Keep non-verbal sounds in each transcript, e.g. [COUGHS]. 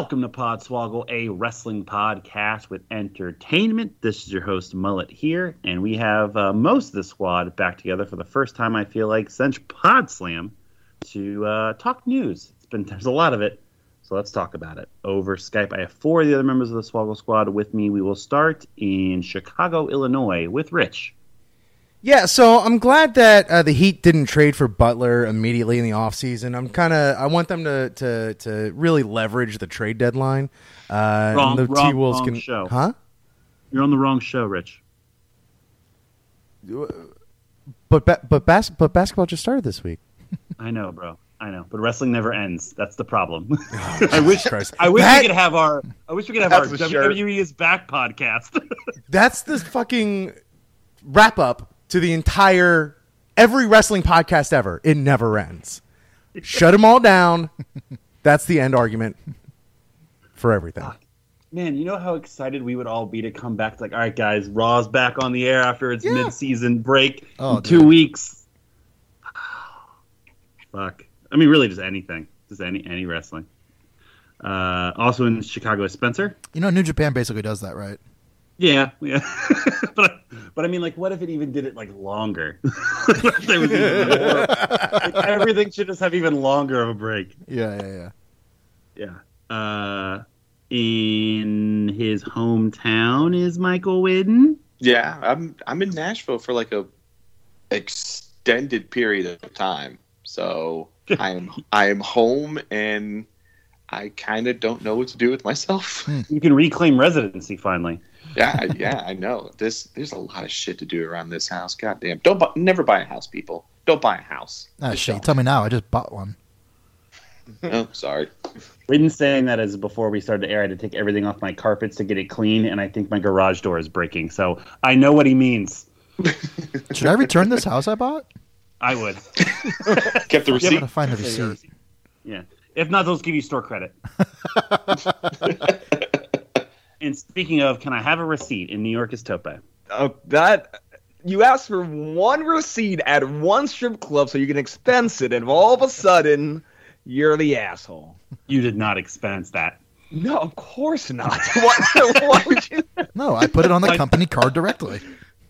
Welcome to Podswoggle, a wrestling podcast with entertainment. This is your host Mullet here, and we have uh, most of the squad back together for the first time. I feel like since Pod Slam to uh, talk news. It's been there's a lot of it, so let's talk about it over Skype. I have four of the other members of the Swoggle squad with me. We will start in Chicago, Illinois, with Rich. Yeah, so I'm glad that uh, the Heat didn't trade for Butler immediately in the offseason. I'm kind of I want them to, to to really leverage the trade deadline. Uh, Wrong, the wrong, T-Wolves wrong can, show. huh? You're on the wrong show, Rich. But ba- but bas- but basketball just started this week. [LAUGHS] I know, bro. I know, but wrestling never ends. That's the problem. [LAUGHS] [LAUGHS] I wish. Christ. I wish That- we could have our. I wish we could have our That's shirt. WWE is back podcast. That's the fucking wrap up to the entire every wrestling podcast ever. It never ends. Shut them all down. [LAUGHS] That's the end argument for everything. Man, you know how excited we would all be to come back. Like, all right, guys, Raw's back on the air after its Yeah. mid-season break Oh, in two dude. weeks. [SIGHS] Fuck. I mean, really, just anything, just any any wrestling. Uh, also in Chicago is Spencer. You know, New Japan basically does that, right? Yeah, yeah. [LAUGHS] but but I mean, like, what if it even did it like longer? [LAUGHS] What if there was more? Like, everything should just have even longer of a break. Yeah, yeah, yeah. Yeah. Uh, in his hometown is Michael Whidden. Yeah, I'm I'm in Nashville for like a extended period of time. So [LAUGHS] I am I am home and I kind of don't know what to do with myself. You can reclaim residency finally. Yeah, yeah, I know. This there's a lot of shit to do around this house. God damn. Don't buy, never buy a house, people. Don't buy a house. Ah, just shit. You tell me now. I just bought one. [LAUGHS] Oh, sorry. Whidden saying that is before we started the air. I had to take everything off my carpets to get it clean, and I think my garage door is breaking. So I know what he means. [LAUGHS] Should I return this house I bought? I would. [LAUGHS] Kept the I'm receipt. gonna find the receipt. Yeah. If not, they'll give you store credit. And speaking of, can I have a receipt? In New York is Tope. Oh, that you asked for one receipt at one strip club so you can expense it, and all of a sudden, you're the asshole. You did not expense that. No, of course not. [LAUGHS] what, why would you? [LAUGHS] No, I put it on the company card directly.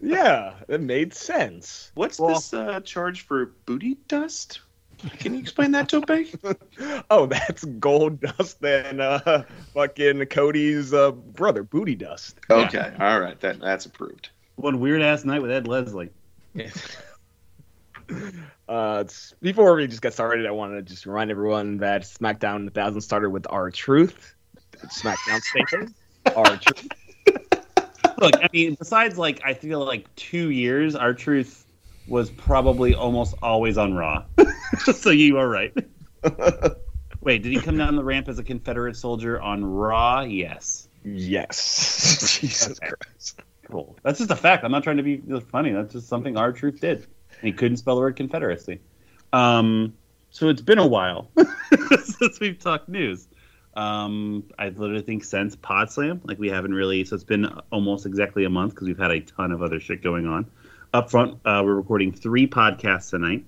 Yeah, it made sense. What's Well- this uh, charge for booty dust? Can you explain that, Tope? [LAUGHS] Oh, that's Goldust and uh, fucking Cody's uh, brother, Booty Dust. Okay, all right, that that's approved. One weird ass night with Ed Leslie. [LAUGHS] Uh, before we just get started, I want to just remind everyone that SmackDown 1000 started with R-Truth. SmackDown station, R-Truth. [LAUGHS] Look, I mean, besides like I feel like two years, R-Truth was probably almost always on Raw. [LAUGHS] so you are right. [LAUGHS] Wait, did he come down the ramp as a Confederate soldier on Raw? Yes. Yes. [LAUGHS] Jesus Okay. Christ. Cool. That's just a fact. I'm not trying to be funny. That's just something R-Truth did. And he couldn't spell the word Confederacy. Um, so it's been a while since we've talked news. Um, I literally think since Pod Slam, like we haven't really. So it's been almost exactly a month because we've had a ton of other shit going on. Up front, uh, we're recording three podcasts tonight.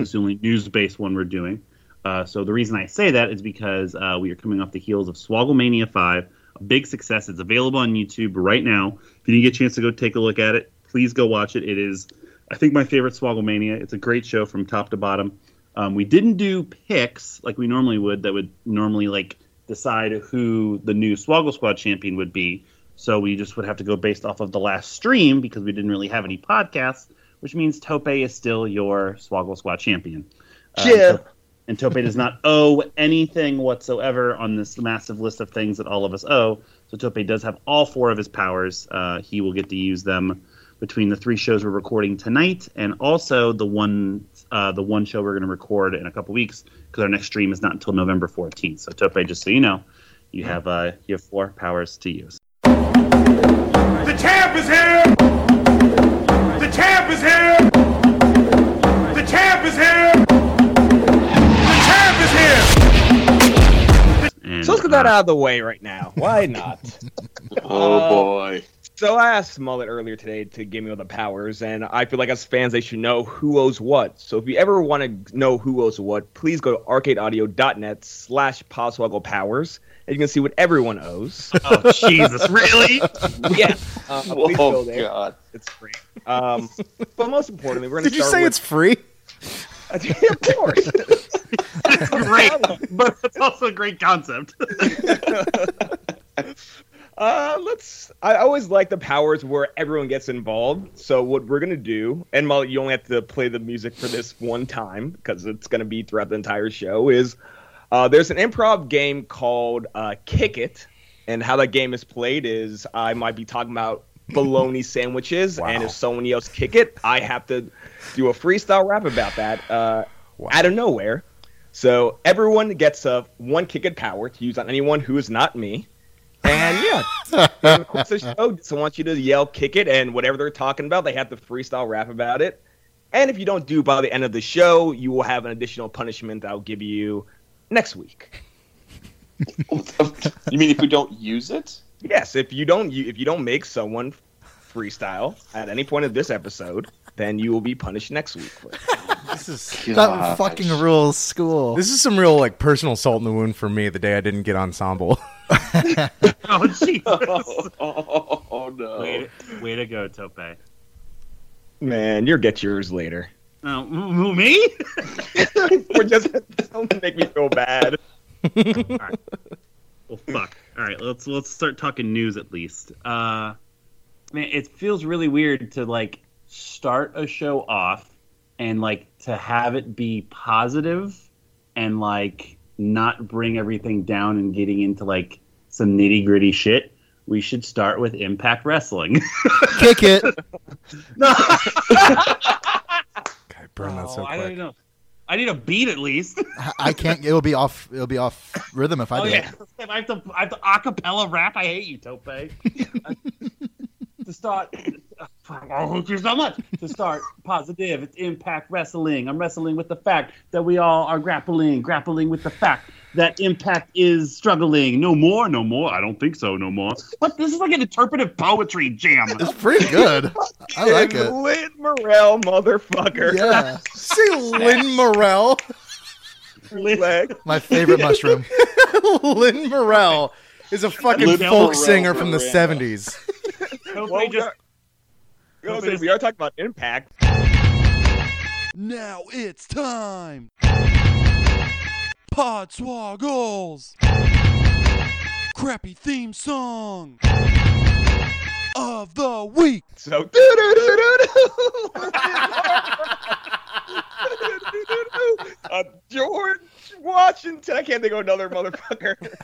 It's the only news-based one we're doing. Uh, so the reason I say that is because uh, we are coming off the heels of Swogglemania 5, a big success. It's available on YouTube right now. If you didn't get a chance to go take a look at it, please go watch it. It is, I think, my favorite Swogglemania. It's a great show from top to bottom. Um, we didn't do picks like we normally would, that would normally like decide who the new Swoggle Squad champion would be. So we just would have to go based off of the last stream because we didn't really have any podcasts, which means Tope is still your Swoggle Squad champion. Uh, Yeah. and Tope- and Tope does not [LAUGHS] owe anything whatsoever on this massive list of things that all of us owe. So Tope does have all four of his powers. Uh, he will get to use them between the three shows we're recording tonight and also the one uh, the one show we're going to record in a couple weeks because our next stream is not until November 14th. So Tope, just so you know, you have uh, you have four powers to use. The champ is here! The champ is here! The champ is here! The champ is here! And, So let's get that out of the way right now. Why not? [LAUGHS] Oh Uh, boy. So I asked Mullet earlier today to give me all the powers, and I feel like as fans they should know who owes what. So if you ever want to know who owes what, please go to arcadeaudio.net slash Podswoggle Powers, and you can see what everyone owes. [LAUGHS] Oh Jesus! Really? [LAUGHS] yeah, uh, please go Oh there. god. It's free. Um, but most importantly, we're going to. Did you say with... it's free? [LAUGHS] of course. It's great, but it's also a great concept. Uh, let's. I always like the powers where everyone gets involved. So what we're gonna do, and Molly, you only have to play the music for this one time because it's gonna be throughout the entire show. Is uh, there's an improv game called uh, Kick It, and how that game is played is I might be talking about bologna [LAUGHS] sandwiches, and if someone else kick it, I have to do a freestyle rap about that uh, out of nowhere. So everyone gets a one kick it power to use on anyone who is not me. And yeah, during the course the show, just want you to yell kick it and whatever they're talking about, they have to freestyle rap about it. And if you don't do by the end of the show, you will have an additional punishment I'll give you next week. [LAUGHS] you mean if we don't use it? Yes, if you don't you, if you don't make someone freestyle at any point of this episode, then you will be punished next week. for it. [LAUGHS] This is That Gosh. fucking rules school. this is some real like personal salt in the wound for me the day I didn't get ensemble. [LAUGHS] [LAUGHS] oh Jesus! oh, [LAUGHS] oh, oh, no. way, to, way to go, Tope. Man, you'll get yours later. Oh, who, me? [LAUGHS] Or just don't make me feel bad. Well, fuck. All right, let's let's start talking news at least. Uh, man, it feels really weird to like start a show off and like to have it be positive and like not bring everything down and getting into like some nitty gritty shit. We should start with Impact Wrestling. [LAUGHS] Kick it. no, [LAUGHS] Okay, burn that oh, so Oh, I don't quick. know. I need a beat at least. [LAUGHS] I can't. It'll be off. It'll be off rhythm if I Oh do yeah, it. I have to I have to acapella rap. I hate you, Tope. To start, I hate you so much. To start positive, it's Impact Wrestling. I'm wrestling with the fact that we all are grappling, grappling with the fact that Impact is struggling. No more, no more. I don't think so. No more. But this is like an interpretive poetry jam. It's pretty good. I like it. Lit Morel, motherfucker. Yeah, Say Lynn [LAUGHS] Morel. Leg. my favorite mushroom. [LAUGHS] Lynn Morel is a fucking Lin folk Morel singer from the Miranda. 70s. Tope Well, we are, I was we are talking about impact. Now it's time. Podswoggles. Crappy theme song of the week. So, [LAUGHS] [LAUGHS] uh, George Washington. I can't think of another mother,fucker. [LAUGHS]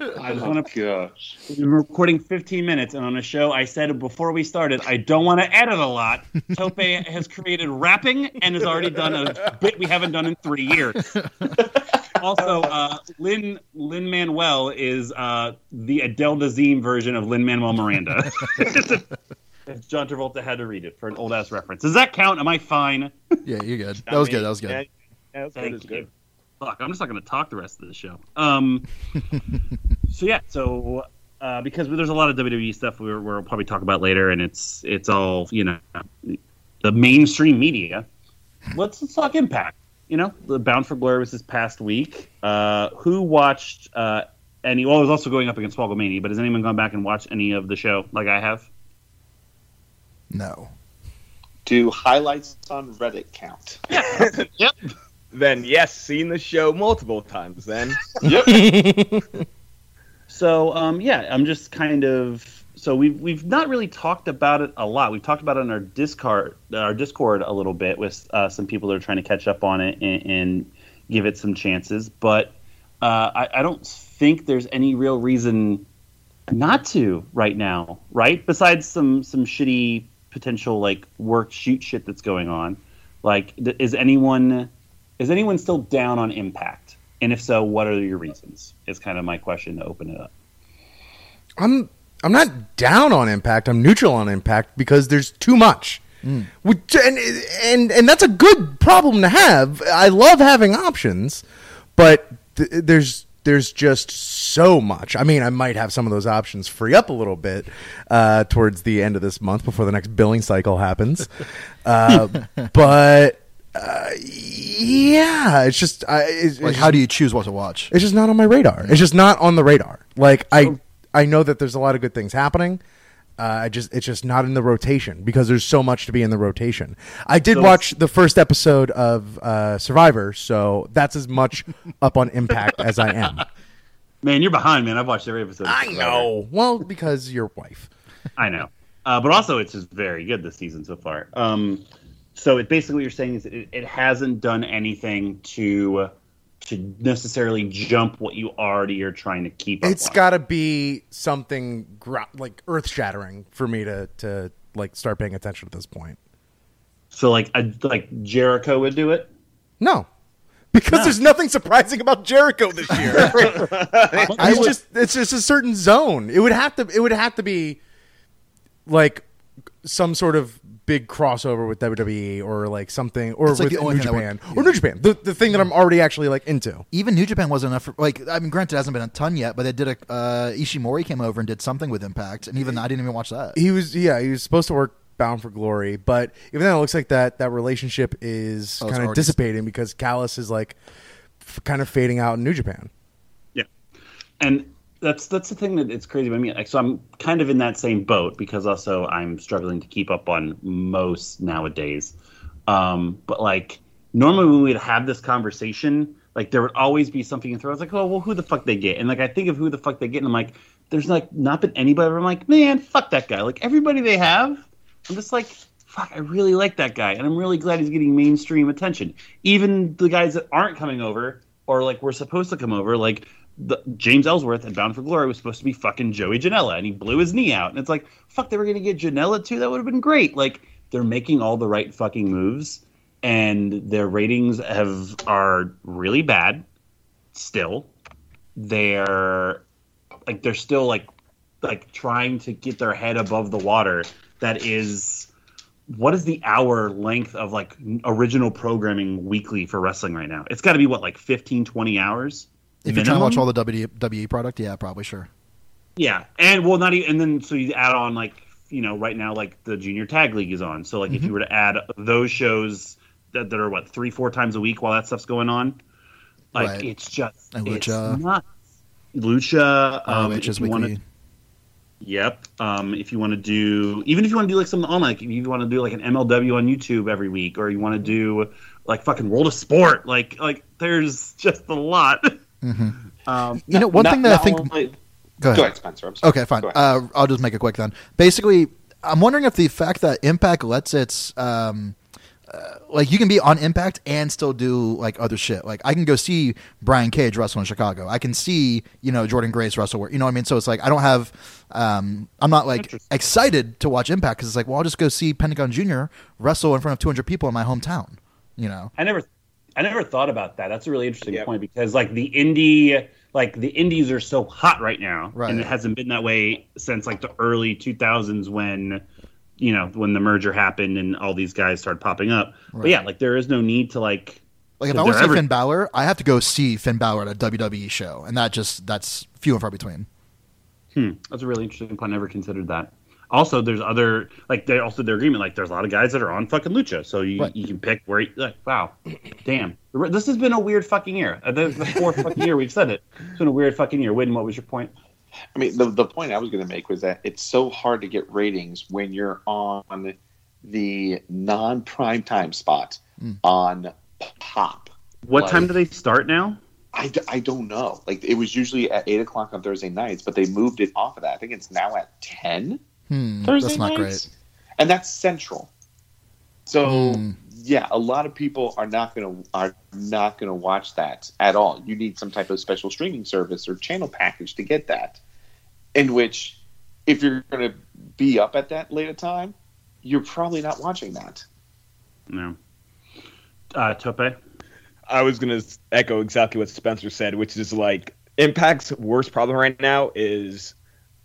I just Oh, want to gosh. We've been recording 15 minutes, and on a show, I said before we started, I don't want to edit a lot. [LAUGHS] Tope has created rapping and has already done a bit we haven't done in three years. [LAUGHS] Also, uh, Lin Lin Manuel is uh, the Adele Dazeem version of Lin Manuel Miranda. [LAUGHS] John Travolta had to read it for an old ass reference. Does that count? Am I fine? Yeah, you're good. That was good. That was good. Yeah, yeah, that was good. Thank That was you. good. Fuck, I'm just not going to talk the rest of the show. Um, [LAUGHS] so yeah, so uh, because there's a lot of WWE stuff we're, we'll probably talk about later, and it's it's all you know the mainstream media. Let's, let's talk Impact. You know, the Bound for Glory was this past week. Uh, who watched uh, any? Well, it was also going up against Swogglemania, but has anyone gone back and watched any of the show like I have? No. Do highlights on Reddit count? [LAUGHS] Yep. Then yes, seen the show multiple times. Then [LAUGHS] [LAUGHS] So um, yeah, I'm just kind of so we've we've not really talked about it a lot. We've talked about it on our Discord, our Discord a little bit with uh, some people that are trying to catch up on it and, and give it some chances. But uh, I, I don't think there's any real reason not to right now, right? Besides some some shitty potential like work shoot shit that's going on. Like, th- is anyone is anyone still down on Impact? And if so, what are your reasons? Is kind of my question to open it up. I'm I'm not down on Impact. I'm neutral on Impact because there's too much. Which, and, and and that's a good problem to have. I love having options, but th- there's there's just so much. I mean, I might have some of those options free up a little bit uh, towards the end of this month before the next billing cycle happens. [LAUGHS] uh, but uh, yeah, it's just I, it's, Like, it's how do you choose what to watch? it's just not on my radar. It's just not on the radar. Like I, I know that there's a lot of good things happening. Uh, I just it's just not in the rotation because there's so much to be in the rotation. I did So- watch the first episode of uh, Survivor, so that's as much [LAUGHS] up on Impact as I am. Man, you're behind, man. I've watched every episode. of I know. Well, because your wife. I know. Uh, but also, it's just very good this season so far. Um, so it basically what you're saying is it, it hasn't done anything to to necessarily jump what you already are trying to keep up. It's on. got to be something gra- like earth shattering for me to to like start paying attention at this point. so like a, like Jericho would do it. No. Because there's nothing surprising about Jericho this year. [LAUGHS] it's just it's just a certain zone. It would have to it would have to be like some sort of big crossover with WWE or like something or It's like with the only New thing that Japan would- or New Japan. The the thing that I'm already actually like into. Even New Japan wasn't enough. For, like, I mean, granted, it hasn't been a ton yet, but they did a uh, Ishimori came over and did something with Impact, and even I didn't even watch that. He was yeah, he was supposed to work Bound for Glory, but even then it looks like that that relationship is Oh, it's kind of already- dissipating because Callis is like f- kind of fading out in New Japan. Yeah, and that's that's the thing that it's crazy about me. Like, so I'm kind of in that same boat because also I'm struggling to keep up on most nowadays. Um, but like normally when we'd have this conversation, like there would always be something in throw. I was like, oh well, who the fuck they get? And like I think of who the fuck they get, and I'm like, there's like not been anybody. Where I'm like, man, fuck that guy. Like everybody they have, I'm just like. Fuck, I really like that guy, and I'm really glad he's getting mainstream attention. Even the guys that aren't coming over, or like we're supposed to come over, like the, James Ellsworth and Bound for Glory was supposed to be fucking Joey Janela, and he blew his knee out. And it's like, fuck, they were gonna get Janela too. That would have been great. Like they're making all the right fucking moves, and their ratings have are really bad. Still, they're like they're still like like trying to get their head above the water. That is what is the hour length of like original programming weekly for wrestling right now? It's got to be what like 15 20 hours. If you're trying to watch all the WWE product, yeah, probably sure. Yeah, and well, not even, and then so you add on like you know right now like the junior tag league is on. So like if you were to add those shows that, that are what three four times a week while that stuff's going on, like Right. it's just And it's Lucha. not Lucha. Um, ROH if is you wanna- Yep. Um, if you want to do, even if you want to do like something on, like if you want to do like an MLW on YouTube every week, or you want to do like fucking World of Sport, like like there's just a lot. [LAUGHS] Um, You know, one Not- thing that I think. only- Go ahead. Go ahead, Spencer. I'm sorry. Okay, fine. Uh, I'll just make it quick then. Basically, I'm wondering if the fact that Impact lets its um, uh, like you can be on Impact and still do like other shit. Like I can go see Brian Cage wrestle in Chicago. I can see you know Jordynne Grace wrestle. Where, you know what I mean? So it's like I don't have. Um, I'm not like excited to watch Impact because it's like well I'll just go see Pentagon Junior wrestle in front of 200 people in my hometown. You know. I never, I never thought about that. That's a really interesting Yeah. point because like the indie, like the indies are so hot right now, Right. and it hasn't been that way since like the early 2000s when, you know, when the merger happened and all these guys started popping up. But yeah, like there is no need to like. Like if if I want to see ever- Finn Balor, I have to go see Finn Balor at a WWE show, and that just that's few and far between. Hmm, that's a really interesting point. I never considered that. Also, there's other like they also their agreement like there's a lot of guys that are on fucking lucha, so you, Right. you can pick where. You, like, wow, damn, this has been a weird fucking year. Uh, The, the fourth fucking year we've said it. It's been a weird fucking year. Win, what was your point? I mean, the, the point I was going to make was that it's so hard to get ratings when you're on the non prime time spot Mm. on Pop. What Like- time do they start now? I, I don't know. Like, it was usually at 8 o'clock on Thursday nights, but they moved it off of that. I think it's now at 10 Hmm, Thursday that's not nights. great. And that's central. So, Hmm. yeah, a lot of people are not going to are not going to watch that at all. You need some type of special streaming service or channel package to get that. In which, if you're going to be up at that late a time, you're probably not watching that. No. Uh, Tope. I was gonna echo exactly what Spencer said, which is like Impact's worst problem right now is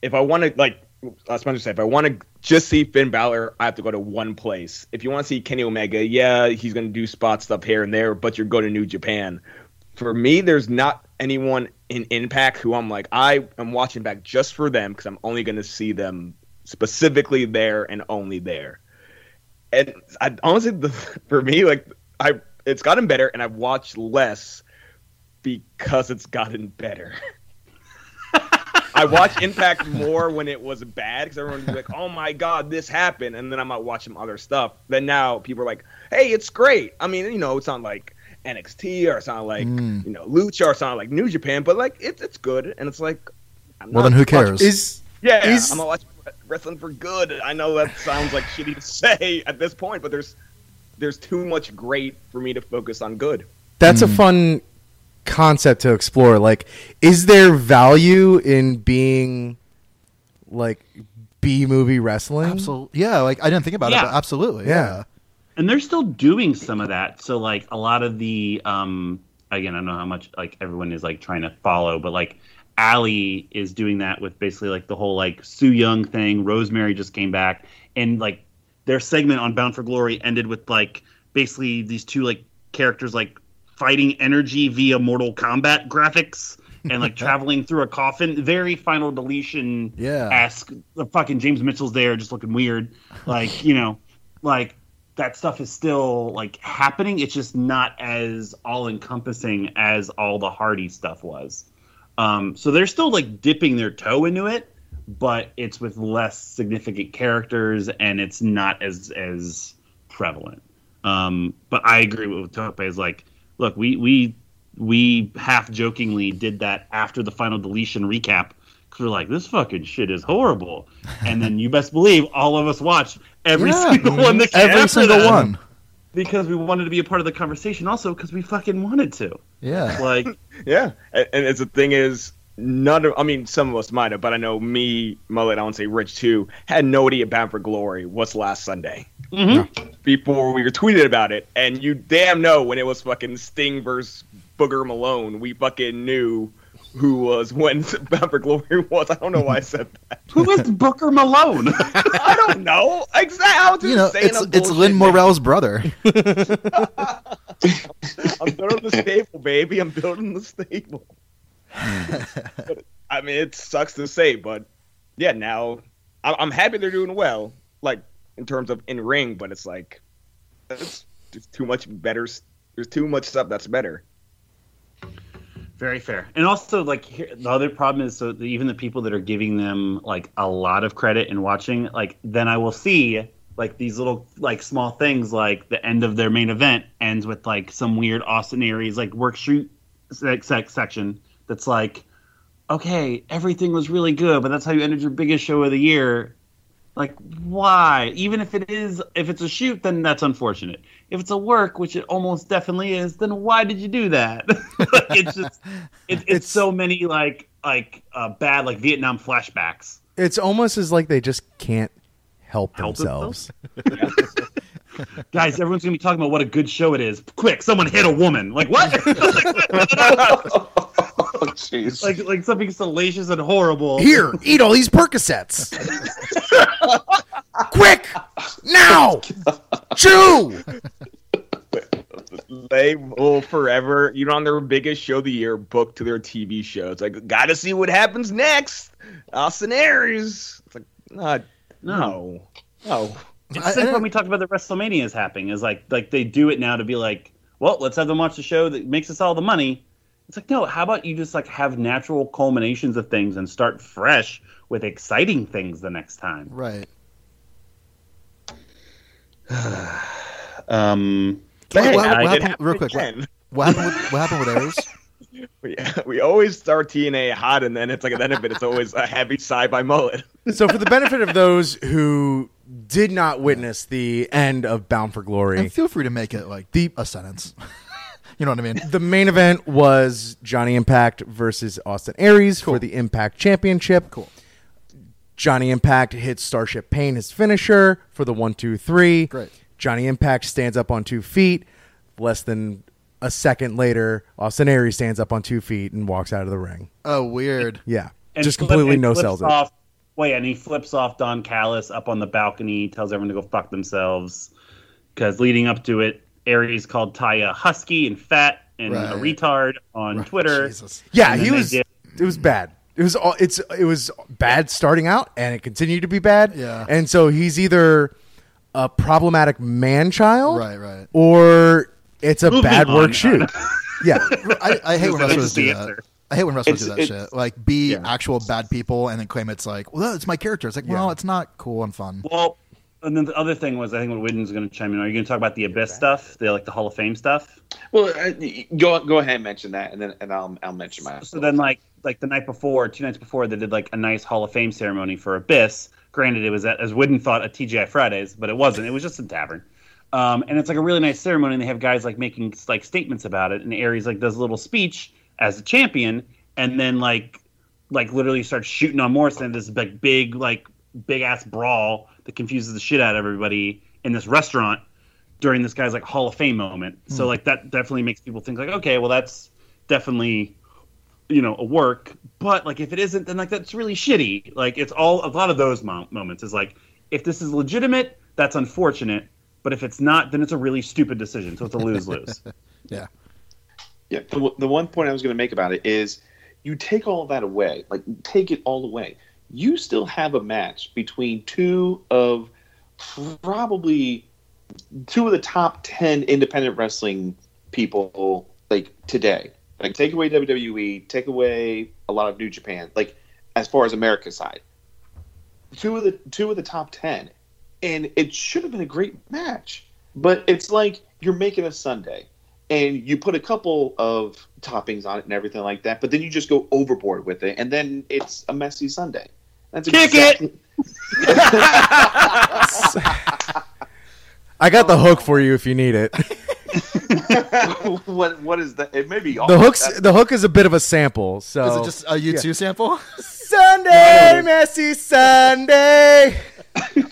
if I want to like uh, Spencer said, if I want to just see Finn Balor, I have to go to one place. If you want to see Kenny Omega, yeah, he's gonna do spot stuff here and there, but you're going to New Japan. For me, there's not anyone in Impact who I'm like I am watching back just for them because I'm only gonna see them specifically there and only there. And I honestly, the, [LAUGHS] for me, like I, it's gotten better, and I've watched less because it's gotten better. [LAUGHS] I watch Impact more when it was bad because everyone was like, "Oh my god, this happened," and then I might watch some other stuff. Then now people are like, "Hey, it's great." I mean, you know, it's not like NXT or it's not like Mm. you know Lucha or it's not like New Japan, but like it's it's good, and it's like. I'm Well, not then who watching- cares? Is yeah, Is- I'm not watching wrestling for good. I know that sounds like shitty to [LAUGHS] say at this point, but there's there's too much great for me to focus on good. that's a fun concept to explore. Like, is there value in being like B movie wrestling? Absolutely. Yeah, like I didn't think about Yeah. it, but absolutely. Yeah. Yeah. and they're still doing some of that so like a lot of the um again i don't know how much like everyone is like trying to follow but like Allie is doing that with basically like the whole like Su Yung thing. Rosemary just came back, and like their segment on Bound for Glory ended with like basically these two like characters like fighting energy via Mortal Kombat graphics and like [LAUGHS] traveling through a coffin. Very Final Deletion Yeah. esque. The fucking James Mitchell's there, just looking weird. Like you know, like that stuff is still like happening. It's just not as all encompassing as all the Hardy stuff was. Um, so they're still like dipping their toe into it, but it's with less significant characters and it's not as as prevalent. Um, but I agree with Tope is like, look, we we we half jokingly did that after the final deletion recap because we're like, this fucking shit is horrible, and then you best believe all of us watched every Yeah. single one that came Every after single that one. because we wanted to be a part of the conversation, also because we fucking wanted to. Yeah. Like, [LAUGHS] Yeah, and, and it's the thing is, none of I mean, some of us might have, but I know me, Mullet, I want to say Rich too, had no idea Bound for Glory was last Sunday Mm-hmm. before we were tweeted about it, and you damn know when it was fucking Sting versus Booger Malone, we fucking knew who was when [LAUGHS] Bound for Glory was. I don't know why I said that. [LAUGHS] who is Booker Malone? [LAUGHS] I don't know exactly. I was just You know, saying it's it's Lynn name. Morel's brother. I'm building the stable, baby. I'm building the stable. But, I mean, it sucks to say, but yeah, now I- I'm happy they're doing well, like in terms of in ring. But it's like it's too much better. There's too much stuff that's better. Very fair. And also, like, here, the other problem is, so even the people that are giving them like a lot of credit and watching, like, then I will see like these little like small things, like the end of their main event ends with like some weird Austin Aries like work shoot sec- sec- section that's like, okay, everything was really good, but that's how you ended your biggest show of the year. Like, why? Even if it is, if it's a shoot, then that's unfortunate. If it's a work, which it almost definitely is, then why did you do that? [LAUGHS] like, it's just, it, it's, so many like like uh, bad like Vietnam flashbacks. It's almost as like they just can't help, Help themselves. [LAUGHS] Guys, everyone's gonna be talking about what a good show it is. Quick, someone hit a woman. Like what? [LAUGHS] Oh, jeez. like like something salacious and horrible. Here, eat all these Percocets. [LAUGHS] Quick, now, chew. They will forever, you know, on their biggest show of the year, booked to their TV show. It's like, gotta see what happens next. Austin Aries. It's like, nah, no, no. It's I- the same when we talked about the WrestleMania is happening. Is like like they do it now to be like, well, let's have them watch the show that makes us all the money. It's like no, how about you just like have natural culminations of things and start fresh with exciting things the next time. Right. [SIGHS] Um, What- hey, what- I- what It happened- real quick, again. What happened with, what happened with Aries? [LAUGHS] We, we always start TNA hot, and then it's like at the end of it, it's always a heavy side by mullet. So, for the benefit of [LAUGHS] those who did not witness the end of Bound for Glory, And feel free to make it like deep a sentence. [LAUGHS] you know what I mean? the main event was Johnny Impact versus Austin Aries for the Impact Championship. Cool. Johnny Impact hits Starship Pain, his finisher, for the one, two, three. Great. Johnny Impact stands up on two feet. less than a second later, Austin Aries stands up on two feet and walks out of the ring. Oh, weird. Yeah, And just flip- completely no flips sells it. off, Wait, and he flips off Don Callis up on the balcony, tells everyone to go fuck themselves. Because leading up to it, Aries called Taya husky and fat and a retard on Twitter. Jesus. Yeah, he was. did- It was bad. It was all. It's. It was bad starting out, and it continued to be bad. Yeah. And so he's either a problematic man child, Right, right. or it's a Moving bad on. work shoot. [LAUGHS] yeah. I, I hate when That's wrestlers the do that. answer. I hate when wrestlers It's- do that shit. Like be Yeah. actual bad people and then claim it's like, well, it's my character. It's like, well, Yeah. it's not cool and fun. Well, and then the other thing was, I think what Whidden's going to chime in. Are you going to talk about the Abyss stuff, the like the Hall of Fame stuff? Well, uh, go go ahead and mention that, and then and I'll I'll mention my. So then, like like the night before, two nights before, they did like a nice Hall of Fame ceremony for Abyss. Granted, it was at, as Whidden thought a TGI Fridays, but it wasn't. It was just a tavern. Um, and it's like a really nice ceremony, and they have guys like making like statements about it. And Aries like does a little speech as a champion, and then like like literally starts shooting on Morrison. This like big like big ass brawl that confuses the shit out of everybody in this restaurant during this guy's like Hall of Fame moment. So hmm. like that definitely makes people think like, okay, well that's definitely you know a work. But like if it isn't, then like that's really shitty. Like it's all a lot of those mo- moments is like if this is legitimate, that's unfortunate. But if it's not, then it's a really stupid decision. So it's a lose lose. [LAUGHS] Yeah. Yeah, the, the one point I was going to make about it is you take all that away, like take it all away. You still have a match between two of probably two of the top 10 independent wrestling people like today. Like take away WWE, take away a lot of New Japan, like as far as America's side. Two of the two of the top 10 and it should have been a great match. But it's like you're making a sundae and you put a couple of toppings on it and everything like that, but then you just go overboard with it, and then it's a messy sundae. That's Kick exactly, [LAUGHS] I got the hook for you if you need it. [LAUGHS] what what is that? It may be The hooks. The hook is a bit of a sample. So Is it just a U2 sample? Sunday, [LAUGHS] messy Sunday.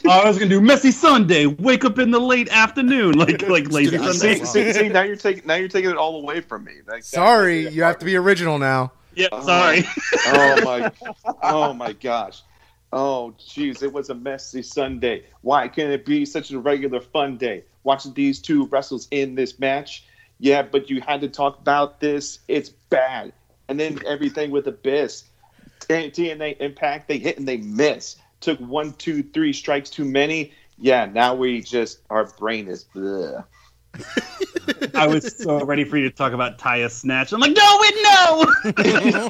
Oh, I was gonna do messy Sunday. Wake up in the late afternoon, like like lazy Sunday. See, see, see, now you're taking now you're taking it all away from me. Like, Sorry, you have to be original now. Yep, sorry. oh my, oh my oh gosh. Oh jeez, it was a messy Sunday. Why can't it be such a regular fun day? Watching these two wrestles in this match. Yeah, but you had to talk about this. It's bad. And then everything with Abyss. TNA Impact, they hit and they miss. Took one, two, three strikes too many. Yeah, now we just our brain is bleh. [LAUGHS] I was so ready for you to talk about Taya Snatch. I'm like, no, wait, no.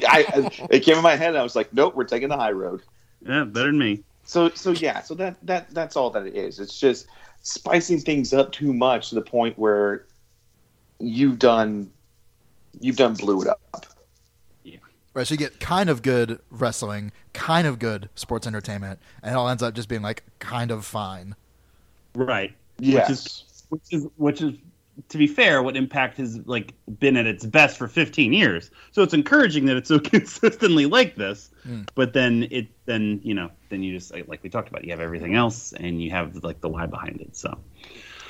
[LAUGHS] I, it came in my head and I was like, nope, we're taking the high road. Yeah, better than me. So so yeah, so that that that's all that it is. It's just spicing things up too much to the point where you've done you've done blew it up. Right, so you get kind of good wrestling, kind of good sports entertainment, and it all ends up just being like kind of fine. Right. Yes. Which is which is which is to be fair, what Impact has like been at its best for 15 years. So it's encouraging that it's so [LAUGHS] consistently like this. But then it then you know then you just like we talked about you have everything else and you have like the why behind it. So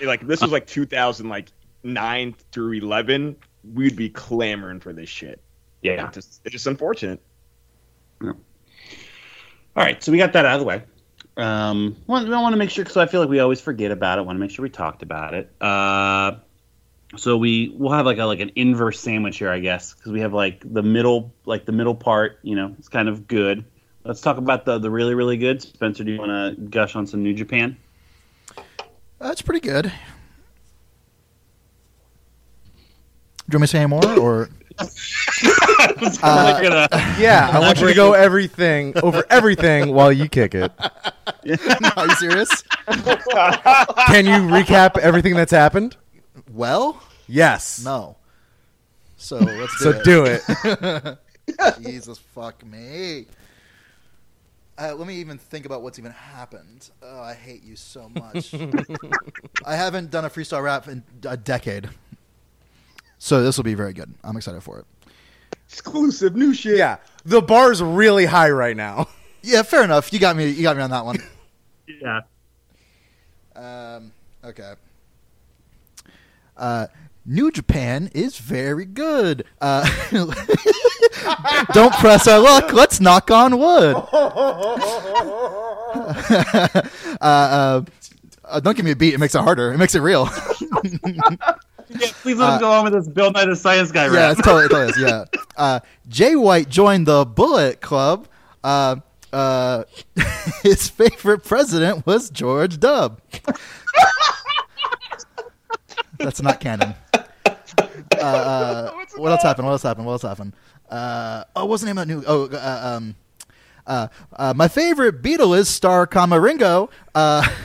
Like this was like 2000, like nine through 11. We'd be clamoring for this shit. yeah. It's just, it's just unfortunate. All right, so we got that out of the way. Um, well, we want to make sure because I feel like we always forget about it. Want to make sure we talked about it. Uh, so we we'll have like a like an inverse sandwich here, I guess, because we have like the middle like the middle part. You know, it's kind of good. Let's talk about the the really really good. Spencer, do you want to gush on some New Japan? That's pretty good. Do you want me to say more, or [LAUGHS] uh, gonna- Yeah, I want you to go everything over everything while you kick it. [LAUGHS] are you serious? Can you recap everything that's happened? Well, Yes. no. So let's do So it. do it. [LAUGHS] Jesus fuck me. Uh, let me even think about what's even happened. Oh, I hate you so much. [LAUGHS] I haven't done a freestyle rap in a decade, so this will be very good. I'm excited for it. Exclusive new shit. Yeah, the bar's really high right now. [LAUGHS] Yeah, fair enough. You got me. You got me on that one. yeah. Um, okay. Uh, New Japan is very good. Uh, [LAUGHS] don't press our luck. Let's knock on wood. [LAUGHS] uh, uh, uh, don't give me a beat. It makes it harder. It makes it real. [LAUGHS] Yeah, please let us go on with this Bill Nye the Science Guy Uh, yeah, it's totally, totally is, yeah. Uh, Jay White joined the Bullet Club. Uh, uh, his favorite president was George Dubb. That's not canon. [LAUGHS] Uh, uh, what else happened? What else happened? What else happened? Uh, oh, what's the name of that new? Oh, uh, um, uh, uh, my favorite Beatle is Star Camaringo. Uh, [LAUGHS]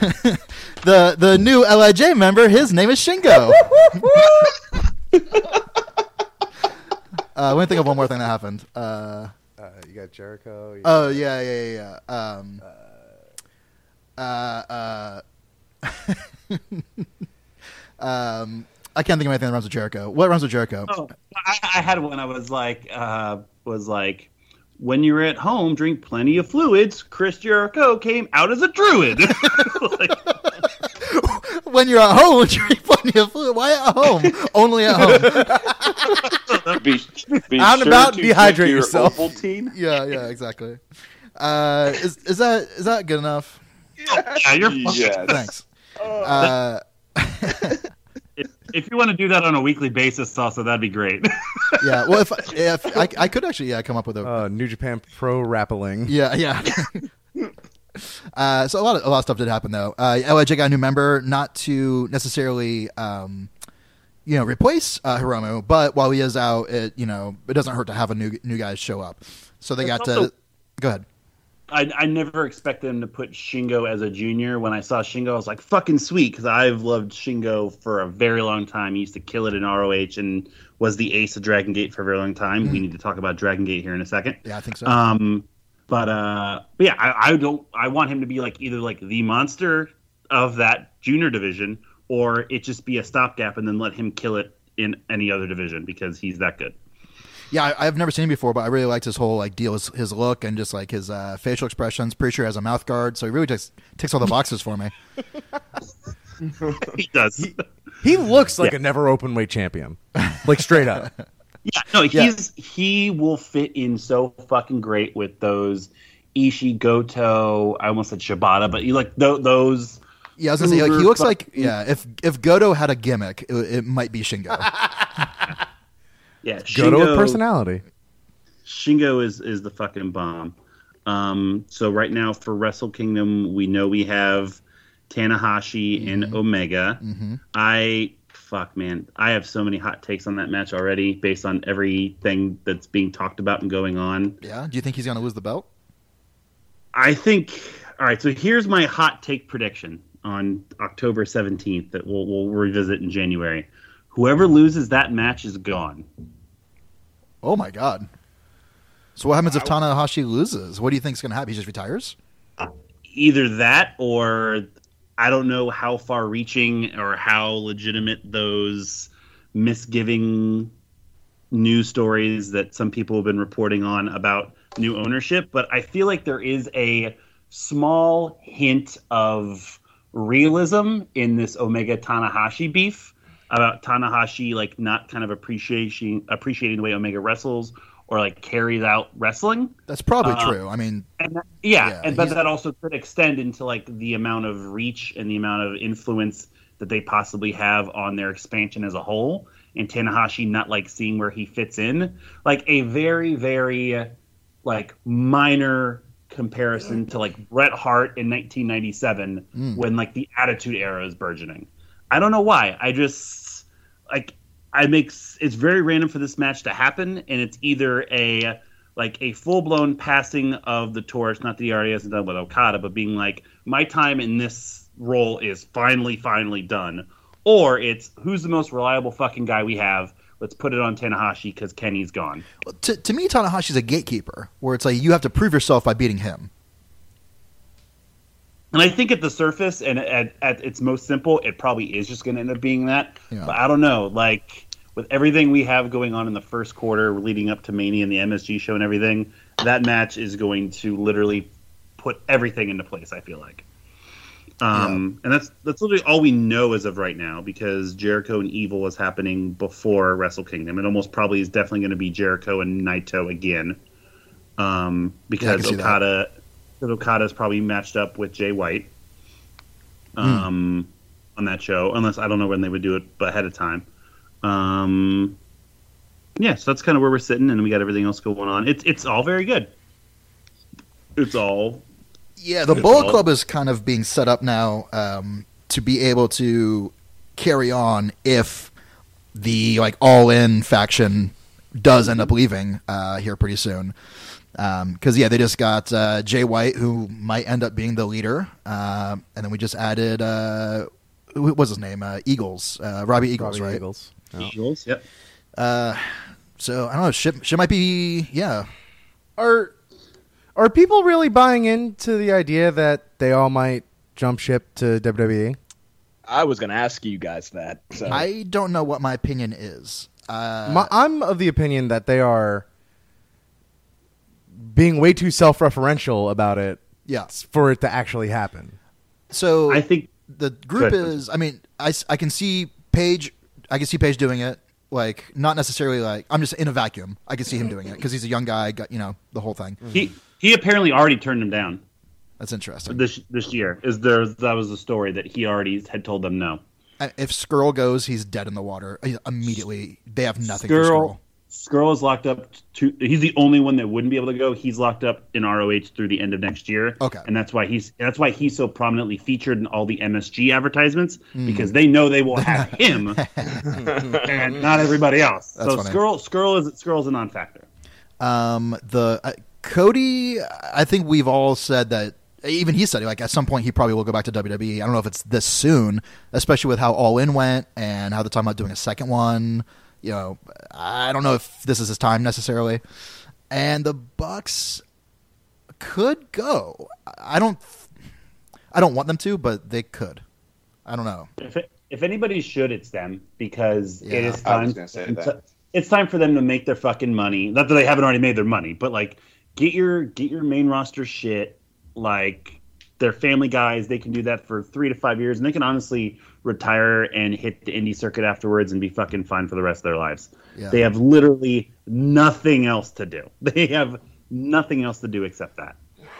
the the new Lij member, his name is Shingo. [LAUGHS] Uh, I want to think of one more thing that happened. Uh, Uh, you got Jericho. you- oh yeah, yeah, yeah. yeah. Um, uh, uh, um, I can't think of anything that runs with Jericho. What runs with Jericho? Oh, I, I had one. I was like, uh, was like, when you're at home, drink plenty of fluids. Chris Jericho came out as a druid. [LAUGHS] Like, When you're at home, [LAUGHS] drink plenty of fluid. Why at home? Only at home. [LAUGHS] Be, be Out and sure about, dehydrate drink your yourself. Ovaltine. Yeah, yeah, exactly. Uh, is is that is that good enough? yeah, you're Yes. Thanks. Uh, if, if you want to do that on a weekly basis, also that'd be great. [LAUGHS] yeah. Well, if if I, I could actually yeah come up with a Uh, New Japan Pro Rappling. Yeah, yeah. [LAUGHS] uh, so a lot of a lot of stuff did happen though. Uh, Lij got a new member, not to necessarily, um, you know, replace uh, Hiromu, but while he is out, it you know it doesn't hurt to have a new new guy show up. So they got It's to go ahead. I, I never expected them to put Shingo as a junior. When I saw Shingo, I was like, fucking sweet, because I've loved Shingo for a very long time. He used to kill it in ROH and was the ace of Dragon Gate for a very long time. We need to talk about Dragon Gate here in a second. Yeah, I think so. Um, but uh, but yeah, I, I don't. I want him to be like either like the monster of that junior division, or it just be a stopgap and then let him kill it in any other division because he's that good. Yeah, I, I've never seen him before, but I really liked his whole like deal, his, his look and just like his uh, facial expressions. Pretty sure he has a mouth guard, so he really just ticks all the boxes for me. [LAUGHS] He does. He looks like a never open weight champion. Like straight up. [LAUGHS] Yeah, no, Yeah. he's he will fit in so fucking great with those Ishii Goto. I almost said Shibata, but you like th- those. Yeah, I was gonna say like he Uber looks like yeah. If if Goto had a gimmick, it, it might be Shingo. [LAUGHS] Yeah, Go to a Shingo- personality. Shingo is is the fucking bomb. Um, so right now for Wrestle Kingdom, we know we have Tanahashi and Omega. I fuck man, I have so many hot takes on that match already, based on everything that's being talked about and going on. yeah. Do you think he's gonna lose the belt? I think. All right, so here's my hot take prediction on October 17th that we'll we'll revisit in January. Whoever loses that match is gone. Oh my god. So what happens if Tanahashi loses? What do you think is going to happen? He just retires? either that or I don't know how far reaching or how legitimate those misgiving news stories that some people have been reporting on about new ownership, but I feel like there is a small hint of realism in this Omega Tanahashi beef about Tanahashi like not kind of appreciating appreciating the way Omega wrestles or like carries out wrestling. That's probably Uh, true. I mean, And that- yeah, Yeah, and but that also could extend into like the amount of reach and the amount of influence that they possibly have on their expansion as a whole. And Tanahashi not like seeing where he fits in, like a very very like minor comparison to like Bret Hart in 1997 Mm. when like the Attitude Era is burgeoning. I don't know why. I just like I make it's very random for this match to happen, and it's either a like a full blown passing of the torch, not that he already hasn't done with Okada, but being like my time in this role is finally finally done, or it's who's the most reliable fucking guy we have. Let's put it on Tanahashi because Kenny's gone. to, to me, Tanahashi's a gatekeeper, where it's like you have to prove yourself by beating him. And I think at the surface and at, at its most simple, it probably is just going to end up being that. Yeah. But I don't know. Like with everything we have going on in the first quarter, leading up to Mania and the MSG show and everything, that match is going to literally put everything into place. I feel like. Um, and that's that's literally all we know as of right now because Jericho and Evil was happening before Wrestle Kingdom. It almost probably is definitely going to be Jericho and Naito again, um, because Okada. that. Because Okada's probably matched up with Jay White, um, on that show. Unless I don't know when they would do it, but ahead of time. Um, yeah, so that's kind of where we're sitting, and we got everything else going on. It's it's all very good. It's all Yeah, the Bullet all- Club is kind of being set up now um, to be able to carry on if the like all in faction does end up leaving uh, here pretty soon. Because yeah, they just got uh, Jay White, who might end up being the leader, uh, and then we just added uh, who was his name? Uh, Eagles, uh, Robbie Eagles, Robbie right? Eagles. Yeah. Eagles. Yep. Uh, so I don't know. Shit, shit might be yeah. Are are people really buying into the idea that they all might jump ship to? WWE? I was gonna ask you guys that. So. I don't know what my opinion is. Uh, My, I'm of the opinion that they are being way too self-referential about it yeah. for it to actually happen. So I think the group Good. is i mean I, I can see Page. i can see Page doing it like not necessarily like i'm just in a vacuum i can see him doing it because he's a young guy got you know the whole thing he he apparently already turned him down that's interesting this this year. Is there that was the story that he already had told them no. If Scurll goes he's dead in the water Uh, immediately they have nothing for Scurll Scurll is locked up. To, he's the only one that wouldn't be able to go. He's locked up in ROH through the end of next year. Okay. and that's why he's that's why he's so prominently featured in all the MSG advertisements Hmm. because they know they will have [LAUGHS] him and not everybody else. That's so funny. Scurll Scurll is Scurll's a non-factor. um the uh, cody i think we've all said that even he said like at some point he probably will go back to WWE. I don't know if it's this soon, especially with how All In went and how they're talking about doing a second one. You know, I don't know if this is his time necessarily. And the Bucks could go. I don't. I don't want them to, but they could. I don't know. If it, if anybody should, it's them because it Yeah, is I time. gonna. It's time for them to make their fucking money. Not that they haven't already made their money, but like get your get your main roster shit. Like they're family guys, they can do that for three to five years, and they can honestly retire and hit the indie circuit afterwards and be fucking fine for the rest of their lives. Yeah. They have literally nothing else to do. [LAUGHS] They have nothing else to do except that.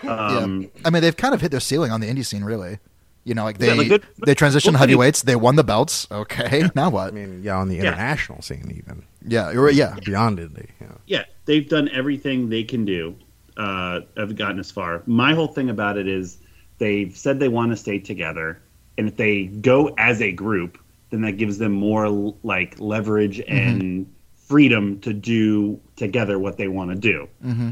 Um, yeah. I mean, they've kind of hit their ceiling on the indie scene, really. You know, like they Yeah, like good- they transitioned good- heavyweights. They won the belts. Okay, now what? I mean, yeah, on the international scene, even yeah, you're. Yeah, beyond it. Yeah. yeah, they've done everything they can do. Uh, have gotten as far. My whole thing about it is they've said they want to stay together, and if they go as a group, then that gives them more like leverage mm-hmm. and freedom to do together what they want to do. Mm-hmm.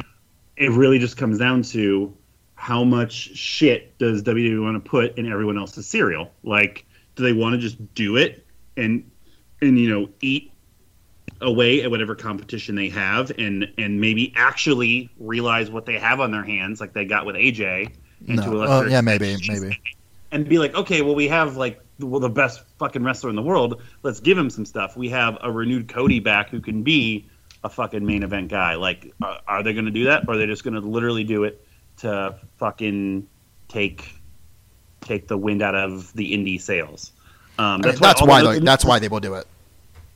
It really just comes down to how much shit does WWE want to put in everyone else's cereal? Like, do they want to just do it and and you know eat away at whatever competition they have and and maybe actually realize what they have on their hands like they got with AJ and to a no, lesser oh, yeah, maybe, maybe. And be like okay well we have like the, well, the best fucking wrestler in the world let's give him some stuff we have a renewed Cody back who can be a fucking main event guy like are, are they going to do that or are they just going to literally do it to fucking take take the wind out of the indie sales um, I mean, that's why. the- they- that's why they will do it.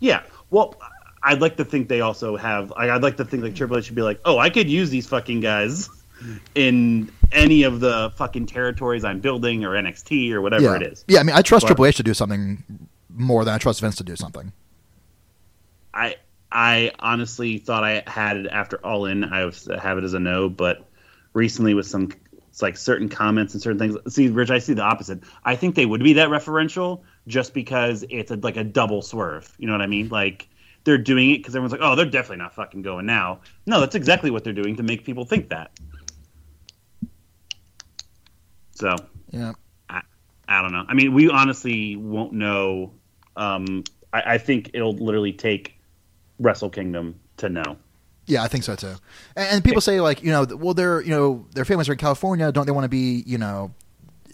yeah. Well, I'd like to think they also have. I- I'd like to think like Triple H should be like, oh, I could use these fucking guys in any of the fucking territories I'm building or NXT or whatever yeah, it is. yeah. I mean, I trust But- Triple H to do something more than I trust Vince to do something. I I honestly thought I had it after All In. I have it as a no, but recently with some it's like certain comments and certain things. See, Rich, I see the opposite. I think they would be that referential just because it's a, like a double swerve. You know what I mean? Like they're doing it because everyone's like, oh, they're definitely not fucking going now. No, that's exactly what they're doing to make people think that. So Yeah. I don't know. I mean, we honestly won't know. Um, I, I think it'll literally take Wrestle Kingdom to know. Yeah, I think so too. And, and people say like, you know, well, their you know their families are in California. Don't they want to be you know,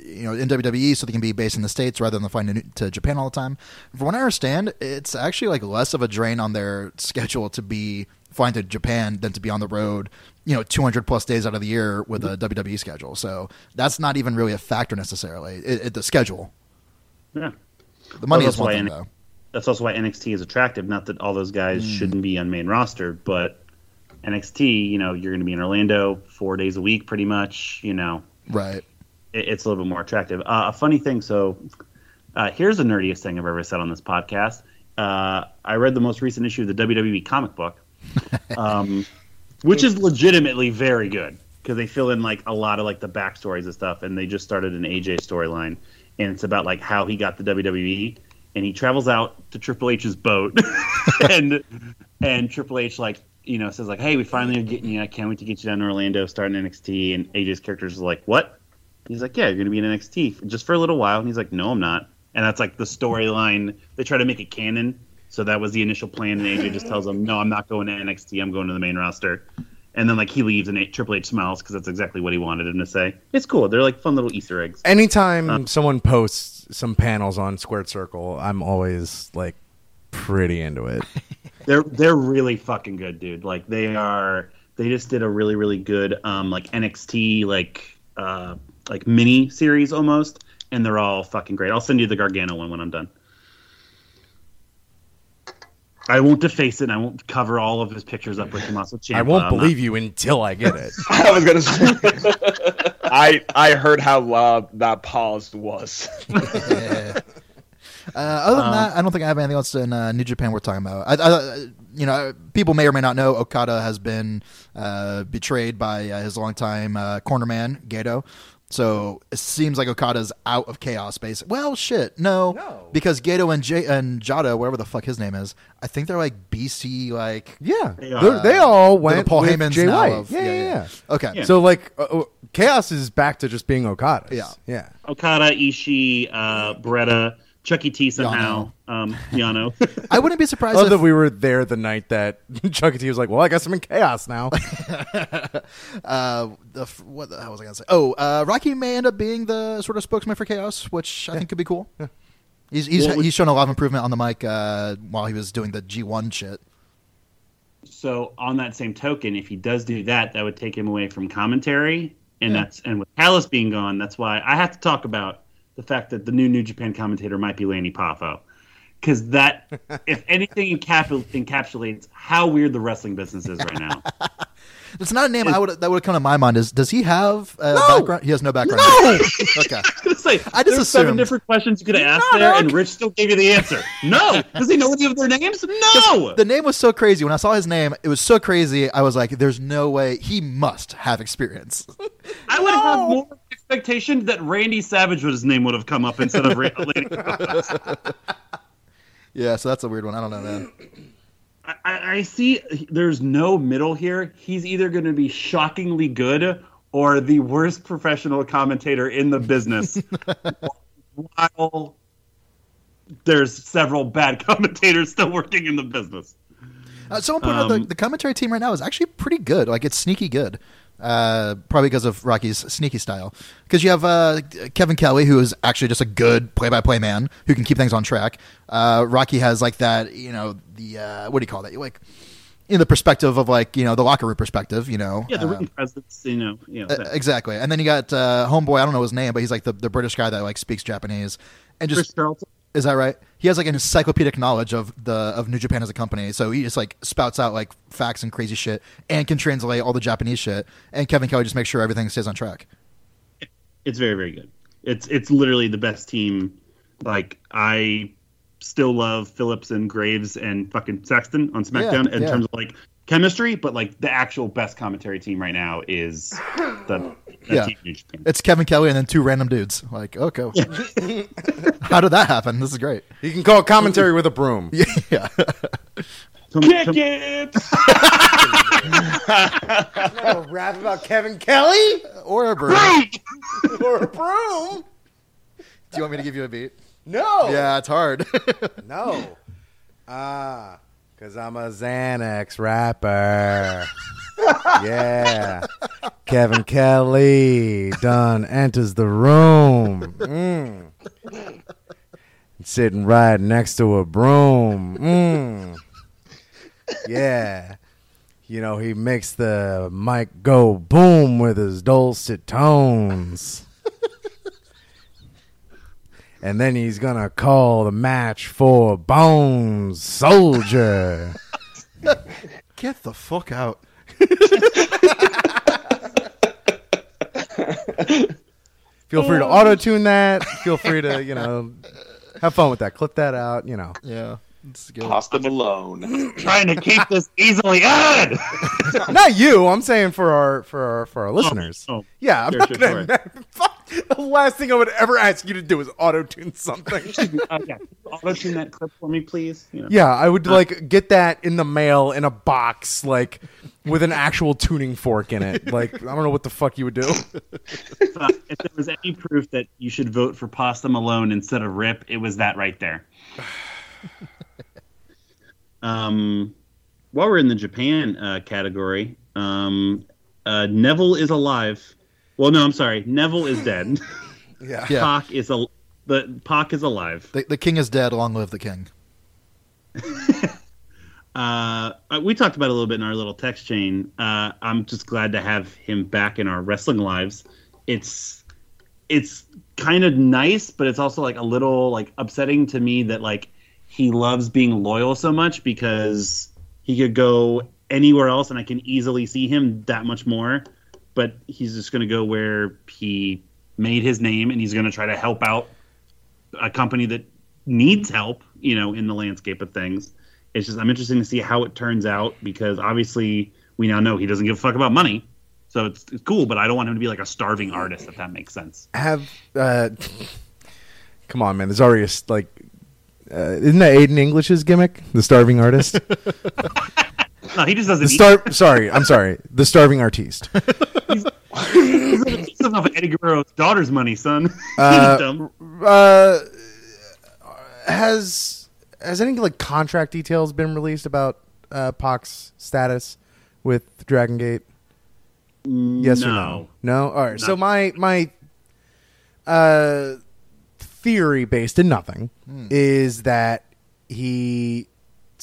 you know, in WWE so they can be based in the states rather than flying to, to Japan all the time? From what I understand, it's actually like less of a drain on their schedule to be flying to Japan than to be on the road, you know, 200 plus days out of the year with a WWE schedule. So that's not even really a factor necessarily. It, it, the schedule, Yeah. the money Well, is one why thing N- though. That's also why NXT is attractive. Not that all those guys shouldn't be on main roster, but NXT, you know, you're going to be in Orlando four days a week, pretty much. You know, Right. it, it's a little bit more attractive. Uh, a funny thing, so uh, here's the nerdiest thing I've ever said on this podcast. Uh, I read the most recent issue of the WWE comic book, [LAUGHS] um, which is legitimately very good because they fill in like a lot of like the backstories and stuff, and they just started an AJ storyline, and it's about like how he got the WWE, and he travels out to Triple H's boat, [LAUGHS] and and Triple H like you know says like, hey, we finally are getting you. I can't wait to get you down to Orlando, starting NXT, and AJ's character is like, what? He's like, yeah, you're to be in NXT just for a little while. And he's like, no, I'm not. And that's like the storyline. They try to make it canon. So that was the initial plan. And AJ just tells him, no, I'm not going to NXT. I'm going to the main roster. And then like he leaves and Triple H smiles because that's exactly what he wanted him to say. It's cool. They're like fun little Easter eggs. Anytime Uh. someone posts some panels on Squared Circle, I'm always like pretty into it. [LAUGHS] They're they're really fucking good, dude. Like they are. They just did a really really good um like NXT like uh like mini series almost, and they're all fucking great. I'll send you the Gargano one when I'm done. I won't deface it. and I won't cover all of his pictures up with Tommaso Ciampa. I won't I'm not- believe you until I get it. [LAUGHS] I was gonna say. [LAUGHS] I I heard how loud that pause was. [LAUGHS] Uh, other than that, I don't think I have anything else in uh, New Japan worth talking about. I, I, you know, people may or may not know Okada has been uh, betrayed by uh, his longtime uh, cornerman Gedo. So it seems like Okada's out of chaos space. Well, shit, no, No. because Gedo and J- and Jado, whatever the fuck his name is, I think they're like BC, like Yeah, They they, they all They're the went Paul with Heyman's Jay now White. of- yeah, yeah, yeah, yeah. yeah. okay, Yeah. So like, uh, uh, chaos is back to just being Okada. Yeah. yeah. Okada, Ishii, uh, Beretta, Chuckie T somehow, um, Yano. [LAUGHS] I wouldn't be surprised love if that we were there the night that [LAUGHS] Chuck E. T was like, "Well, I guess I'm in chaos now." [LAUGHS] uh, the what the hell was I gonna say? Oh, uh, Rocky may end up being the sort of spokesman for Chaos, which I think could be cool. He's he's, Well, he's shown a lot of improvement on the mic uh, while he was doing the G1 shit. So on that same token, if he does do that, that would take him away from commentary, and Yeah. that's and with Callis being gone, that's why I have to talk about the fact that the new New Japan commentator might be Lanny Poffo, because that, [LAUGHS] if anything, encap- encapsulates how weird the wrestling business is right now. [LAUGHS] It's not a name I would that would come to my mind. Is does he have a No! background? He has no background. No! [LAUGHS] okay. I say, I just there's seven different questions you could have asked No, there, and Rich still gave you the answer. No, does he know any of their names? No. The name was so crazy. When I saw his name, it was so crazy. I was like, "There's no way he must have experience." I would have more expectation that Randy Savage would his name would have come up instead of Lanny [LAUGHS] yeah, so that's a weird one. I don't know, man. I, I see there's no middle here. He's either going to be shockingly good or the worst professional commentator in the business. [LAUGHS] while there's several bad commentators still working in the business. Uh, someone pointed out the, Um, the commentary team right now is actually pretty good. Like it's sneaky good. Uh, probably because of Rocky's sneaky style. Because you have uh, Kevin Kelly, who is actually just a good play-by-play man who can keep things on track. Uh, Rocky has like that, you know, the uh, what do you call that? You like in the perspective of like you know the locker room perspective, you know. Yeah, the uh, ring presence, you know, you know. exactly. And then you got uh, homeboy. I don't know his name, but he's like the, the British guy that like speaks Japanese, and Chris just Charlton. Is that right? He has like an encyclopedic knowledge of the of New Japan as a company, so he just like spouts out like facts and crazy shit, and can translate all the Japanese shit. And Kevin Kelly just makes sure everything stays on track. It's very, very good. It's it's literally the best team. Like I still love Phillips and Graves and fucking Saxton on SmackDown in yeah. terms of like chemistry, but like the actual best commentary team right now is the, the Yeah. team New Japan. It's Kevin Kelly and then two random dudes. Like, okay, [LAUGHS] how did that happen? This is great. You can call commentary with a broom. [LAUGHS] Yeah, Tom- Kick Tom- it! [LAUGHS] a rap about Kevin Kelly or a bird. or a broom? Do you want me to give you a beat? No. Yeah, it's hard. No. Ah, because I'm a Xanax rapper. [LAUGHS] yeah. Kevin Kelly done enters the room. Mm. Sitting right next to a broom. Mm. Yeah. You know, he makes the mic go boom with his dulcet tones. And then he's going to call the match for Bones Soldier. [LAUGHS] Get the fuck out. [LAUGHS] Feel free to auto tune that. Feel free to, you know, have fun with that. Clip that out, you know. Yeah. It's good. Pasta Malone. [LAUGHS] Trying to keep this easily on. Not you. I'm saying for our for our for our oh, listeners. oh. yeah, I'm Sure, not sure, gonna. Fuck. [LAUGHS] The last thing I would ever ask you to do is auto tune something. uh, yeah, auto tune that clip for me, please. You know. yeah, I would like get that in the mail in a box, like with an actual tuning fork in it. Like I don't know what the fuck you would do. [LAUGHS] Uh, if there was any proof that you should vote for Pasta Malone instead of Rip, it was that right there. [SIGHS] um, while we're in the Japan uh, category, um, uh, Neville is alive. Well, no, I'm sorry. Neville is dead. [LAUGHS] Yeah. Yeah. Pac is a the Pac is alive. The, the king is dead. Long live the king. [LAUGHS] Uh, we talked about it a little bit in our little text chain. Uh, I'm just glad to have him back in our wrestling lives. It's it's kind of nice, but it's also like a little like upsetting to me that like he loves being loyal so much because he could go anywhere else and I can easily see him that much more. But he's just going to go where he made his name and he's going to try to help out a company that needs help, you know, in the landscape of things. It's just I'm interested to see how it turns out because obviously we now know he doesn't give a fuck about money. So it's, it's cool, but I don't want him to be like a starving artist, if that makes sense. Have uh, come on, man. There's already a s- like. Uh, isn't that Aiden English's gimmick, the starving artist? [LAUGHS] No, he just doesn't. The eat. star. Sorry, I'm sorry. The starving artiste. He doesn't have Eddie Guerrero's daughter's money, son. [LAUGHS] Uh, Uh, has has any like contract details been released about uh, Pac's status with Dragon Gate? Yes or no? No. No. All right. So my my uh theory based in nothing is that he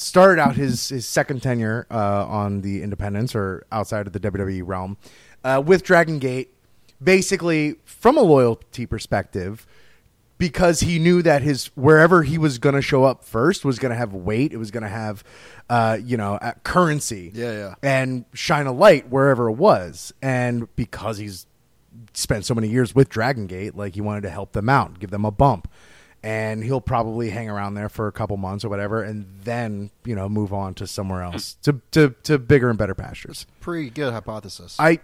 started out his his second tenure uh, on the independents or outside of the WWE realm uh, with Dragon Gate, basically from a loyalty perspective, because he knew that his wherever he was going to show up first was going to have weight. It was going to have, uh, you know, currency. Yeah, yeah. And shine a light wherever it was. And because he's spent so many years with Dragon Gate, like he wanted to help them out, give them a bump. And he'll probably hang around there for a couple months or whatever, and then you know move on to somewhere else [CLEARS THROAT] to to, to bigger and better pastures. Pretty good hypothesis. I,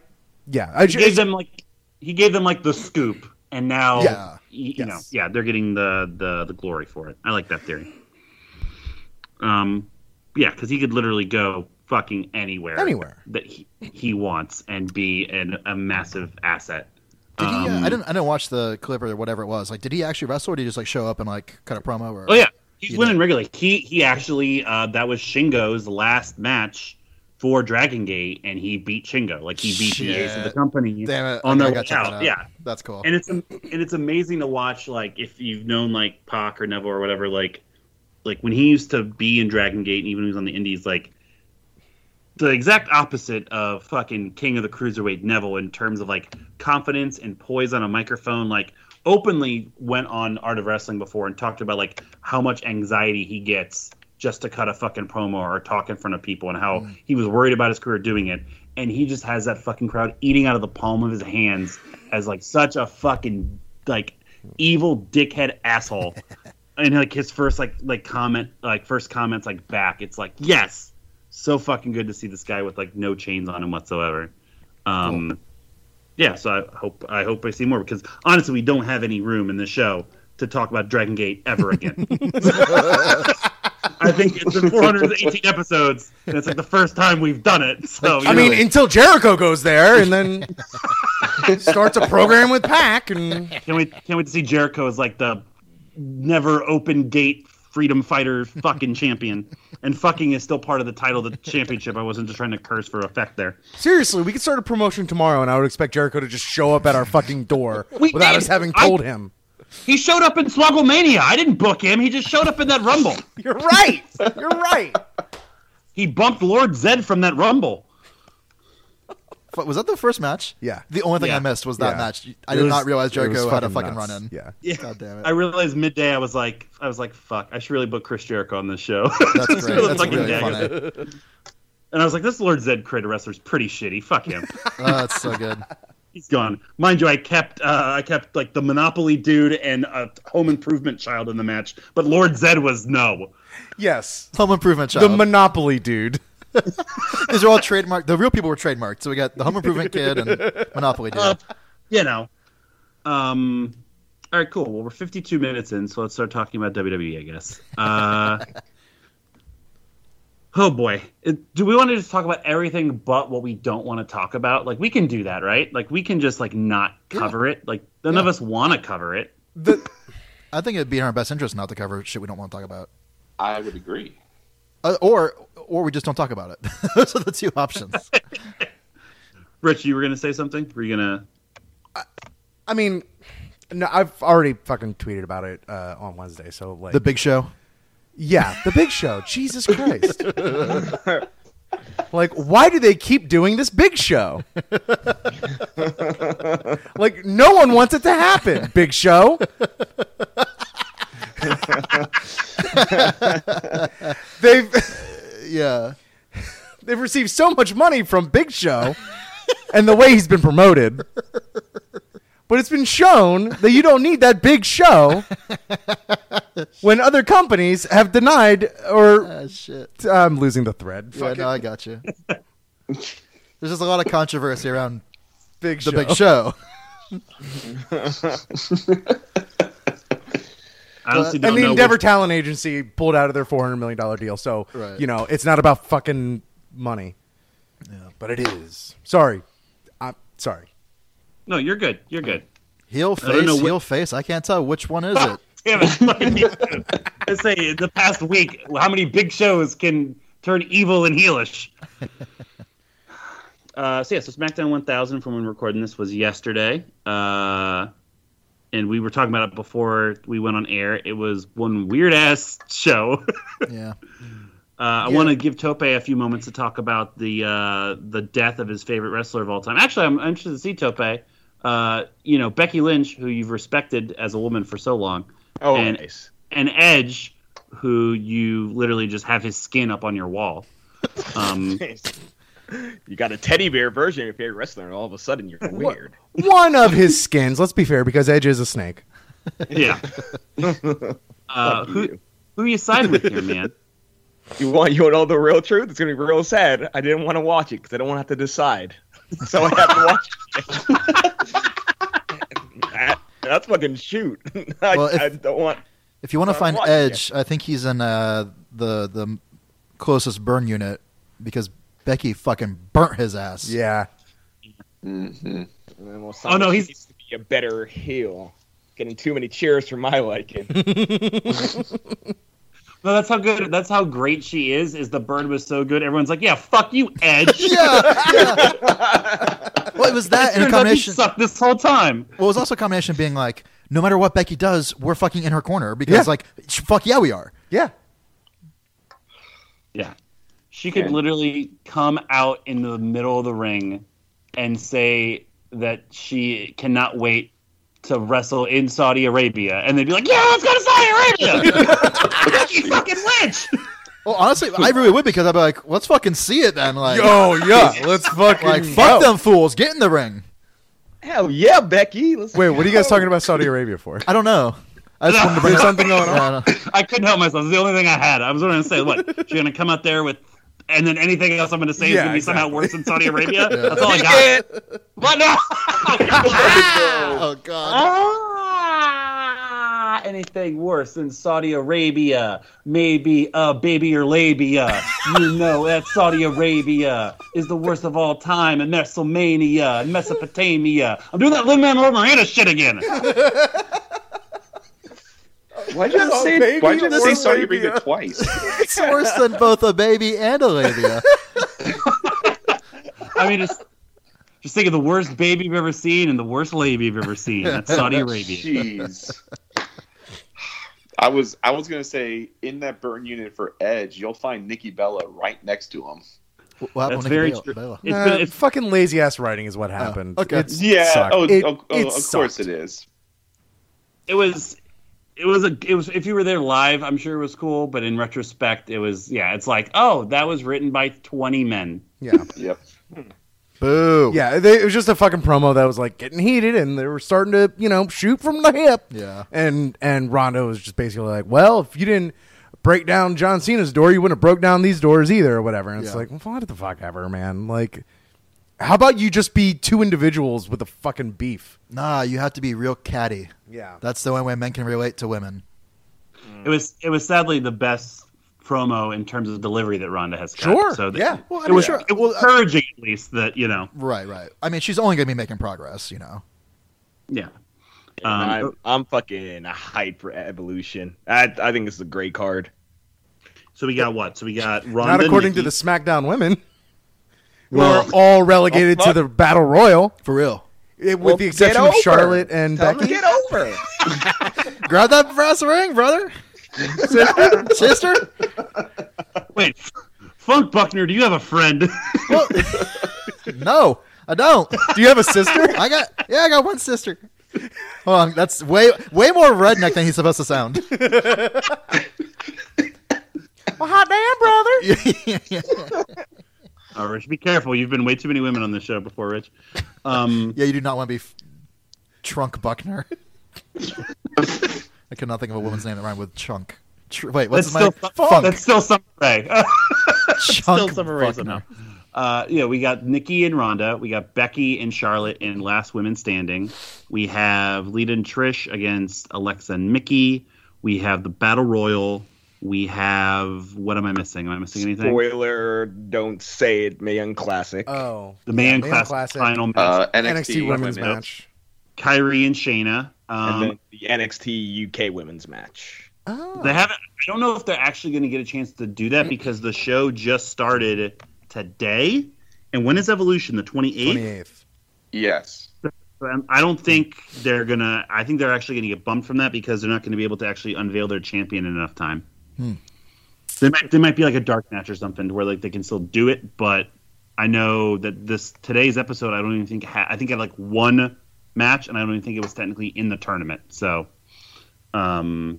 yeah, I He gave them like he gave them like the scoop, and now Yeah. you Yes. know, yeah, they're getting the, the the glory for it. I like that theory. Um, yeah, because he could literally go fucking anywhere, Anywhere. that he, he wants, and be an, a massive asset. Did he? Uh, um, I didn't. I didn't watch the clip or whatever it was. Like, did he actually wrestle, or did he just like show up and like cut a promo? Or Oh yeah, he's winning know. regularly. He he actually uh, that was Shingo's last match for Dragon Gate, and he beat Shingo. Like he beat the ace of the company Damn it! on I their way out. out. Yeah, that's cool. and it's and it's amazing to watch. Like if you've known like Pac or Neville or whatever, like like when he used to be in Dragon Gate, and even when he was on the Indies, like the exact opposite of fucking King of the Cruiserweight Neville in terms of like confidence and poise on a microphone. Like openly went on Art of Wrestling before and talked about like how much anxiety he gets just to cut a fucking promo or talk in front of people and how mm. he was worried about his career doing it. And he just has that fucking crowd eating out of the palm of his hands as like such a fucking like evil dickhead asshole. [LAUGHS] and like his first like like comment like first comments like back, it's like yes, so fucking good to see this guy with like no chains on him whatsoever. Um, yeah, so I hope I hope I see more because honestly, we don't have any room in the show to talk about Dragon Gate ever again. [LAUGHS] I think it's been 418 episodes, and it's like the first time we've done it. So I mean, know, until Jericho goes there and then [LAUGHS] starts a program with Pac, and can we can't wait to see Jericho as like the never open gate freedom fighter fucking champion, and fucking is still part of the title of the championship. I wasn't just trying to curse for effect there. seriously, we could start a promotion tomorrow, and I would expect Jericho to just show up at our fucking door [LAUGHS] without did. us having I- told him. He showed up in Swogglemania. I didn't book him. He just showed up in that Rumble. [LAUGHS] You're right. You're right. He bumped Lord Zed from that Rumble. Fu- Was that the first match? Yeah. The only thing Yeah. I missed was that Yeah. match. I It did was- not realize it was Jericho had a fucking fucking nuts. run in. Yeah. Yeah. God damn it. I realized midday. I was like, I was like, fuck. I should really book Chris Jericho on this show. That's [LAUGHS] Just great. That's fucking really dagger. funny. And I was like, this Lord Zed creator wrestler's pretty shitty. Fuck him. [LAUGHS] Oh, that's so good. He's gone. Mind you, I kept uh, I kept like the Monopoly dude and a Home Improvement child in the match, but Lord Zed was no. Yes. Home Improvement child. The Monopoly dude. [LAUGHS] These are all trademarked. The real people were trademarked. So we got the Home Improvement Kid and Monopoly Dude. Uh, you know. Um. All right, cool. Well, we're 52 minutes in, so let's start talking about WWE, I guess. Uh, [LAUGHS] oh boy, It- do we want to just talk about everything but what we don't want to talk about? Like, we can do that, right? Like, we can just like not cover it. Like, none of us want to cover it. The, I think it'd be in our best interest not to cover shit we don't want to talk about, I would agree. uh, or or we just don't talk about it. [LAUGHS] Those are the two options. [LAUGHS] Rich, you were gonna say something? Were you gonna? I mean, no, I've already fucking tweeted about it uh, on Wednesday. So like, The Big Show. yeah, the Big Show. [LAUGHS] Jesus Christ! like, why do they keep doing this Big Show? like, no one wants it to happen. Big Show. they've Yeah. they've received so much money from Big Show and the way he's been promoted. But it's been shown that you don't need that big show when other companies have denied or Ah, shit. I'm losing the thread. Yeah, Fuck no. I got you. There's just a lot of controversy around big the show. Big Show. [LAUGHS] I honestly don't And the know. Endeavor which- Talent Agency pulled out of their four hundred million dollar deal. So Right. you know, it's not about fucking money. Yeah. But it is. Sorry. I'm sorry. no, you're good. You're good. Heel don't know face, what- heel face. I can't tell which one is it. [LAUGHS] Damn it! [LAUGHS] fucking me too. I say in the past week, how many big shows can turn evil and heelish? [LAUGHS] Uh, so yeah, so SmackDown 1000 from when we're recording this was yesterday, uh, and we were talking about it before we went on air. It was one weird ass show. [LAUGHS] Yeah. Uh, I want to give Tope a few moments to talk about the uh, the death of his favorite wrestler of all time. Actually, I'm interested to see Tope. Uh, you know Becky Lynch, who you've respected as a woman for so long, Oh, And- nice. and Edge, who you literally just have his skin up on your wall. [LAUGHS] Um, [LAUGHS] you got a teddy bear version of your favorite wrestler, and all of a sudden you're weird. One of his skins, let's be fair, because Edge is a snake. [LAUGHS] yeah. [LAUGHS] Uh, who you. who you side with here, man? You want you want all the real truth? It's gonna be real sad. I didn't want to watch it because I don't want to have to decide, so I have to watch it. That- that's fucking shoot. I, Well, if- I don't want. If you want to find watch Edge, I think he's in uh, the the closest burn unit because Becky fucking burnt his ass. Yeah. hmm Oh, no, he's- needs to be a better heel. Getting too many cheers for my liking. [LAUGHS] [LAUGHS] No, that's how good. That's how great she is. Is the bird was so good? Everyone's like, "Yeah, fuck you, Edge." [LAUGHS] yeah, yeah. well, it was that in a Turns you combination. sucked this whole time. Well, it was also a combination being like, no matter what Becky does, we're fucking in her corner because, Yeah. like, fuck yeah, we are. Yeah. Yeah. She could Yeah. literally come out in the middle of the ring and say that she cannot wait to wrestle in Saudi Arabia. And they'd be like, yeah, let's go to Saudi Arabia. [LAUGHS] Becky fucking witch. Well, honestly, I really would because I'd be like, let's fucking see it then. Like, Oh yeah. [LAUGHS] Let's fucking like fuck them fools, get in the ring. Hell yeah, Becky. Let's Wait, what are you guys talking about Saudi Arabia for? [LAUGHS] I don't know. I just wanted to bring There's it up. something going on. I I couldn't help myself. It's the only thing I had. I was going to say, what? She's going to come out there with, and then anything else I'm going to say is going to be somehow worse than Saudi Arabia. That's all I got. What? No. [LAUGHS] oh god. Ah, anything worse than Saudi Arabia? Maybe a baby or labia. You know that Saudi Arabia is the worst of all time, and Mesopotamia and Mesopotamia. I'm doing that Lin Manuel Miranda shit again. [LAUGHS] Why'd you have to Oh, say, baby, why'd you have to say or Saudi labia? Arabia twice? [LAUGHS] It's worse than both a baby and a labia. [LAUGHS] I mean, just just think of the worst baby you've ever seen and the worst labia you've ever seen. That's [LAUGHS] Saudi Arabia. Jeez. [SIGHS] I was I was gonna say in that burn unit for Edge, you'll find Nikki Bella right next to him. What happened That's with very Nikki true. Bella? It's Nah, been, it's, fucking lazy ass writing is what oh, happened. okay. It's- Yeah. Oh, sucked. Oh, It- oh, oh, it of course it is. it was it was a it was if you were there live i'm sure it was cool but in retrospect it was yeah it's like oh that was written by 20 men Yeah. [LAUGHS] Yep. Boo. Yeah, they, it was just a fucking promo that was like getting heated, and they were starting to, you know, shoot from the hip. Yeah. and and Ronda was just basically like, "Well, if you didn't break down John Cena's door, you wouldn't have broke down these doors either, or whatever." And it's Yeah. like, well, what the fuck ever, man. Like, how about you just be two individuals with a fucking beef? Nah, you have to be real catty. Yeah, That's the only way men can relate to women. it was it was sadly the best promo in terms of delivery that Ronda has got. Sure, so that- yeah. Well, I it was, sure. it was encouraging at least that you know Right, right. I mean, she's only going to be making progress, you know. yeah Um, I'm, I'm fucking hyped for Evolution. I, I think this is a great card. so we got what so we got Ronda not according to the SmackDown women, who Well- are all relegated Oh, to the Battle Royal, For real. it- with Well, the exception of. Charlotte and Tell Becky. get over. [LAUGHS] Grab that brass ring, brother. Sister? Sister? wait Funk Buckner do you have a friend Well, no, I don't. Do you have a sister? I got yeah, I got one sister. Hold on, that's way way more redneck than he's supposed to sound. well, hot damn, brother. [LAUGHS] oh, Rich be careful you've been way too many women on this show before Rich um [LAUGHS] yeah, you do not want to be f- Trunk Buckner. [LAUGHS] I could not think of a woman's name that rhymed with chunk. Tr- wait, what's that's my still, funk? that's still Summer Rae. [LAUGHS] still Summer Rae Buckner. somehow. Uh, yeah, we got Nikki and Ronda. We got Becky and Charlotte in Last Women Standing. We have Lita and Trish against Alexa and Mickie. We have the Battle Royal. We have what am I missing? Am I missing anything? Spoiler, don't say it, Mae Young Classic. Oh, The Man yeah, Classic, Classic. final match. Uh, NXT, NXT Women's women. match. Kairi and Shayna. and Um, then the NXT UK Women's match. Oh. they haven't. I don't know if they're actually going to get a chance to do that because the show just started today. And when is Evolution? The twenty eighth. 28th. Yes. Um, I don't think they're gonna. I think they're actually gonna get bumped from that because they're not gonna be able to actually unveil their champion in enough time. Hmm. They might. They might be like a dark match or something where like they can still do it, but I know that this today's episode. I don't even think. Ha- I think I had like one match, and I don't even think it was technically in the tournament. So, um,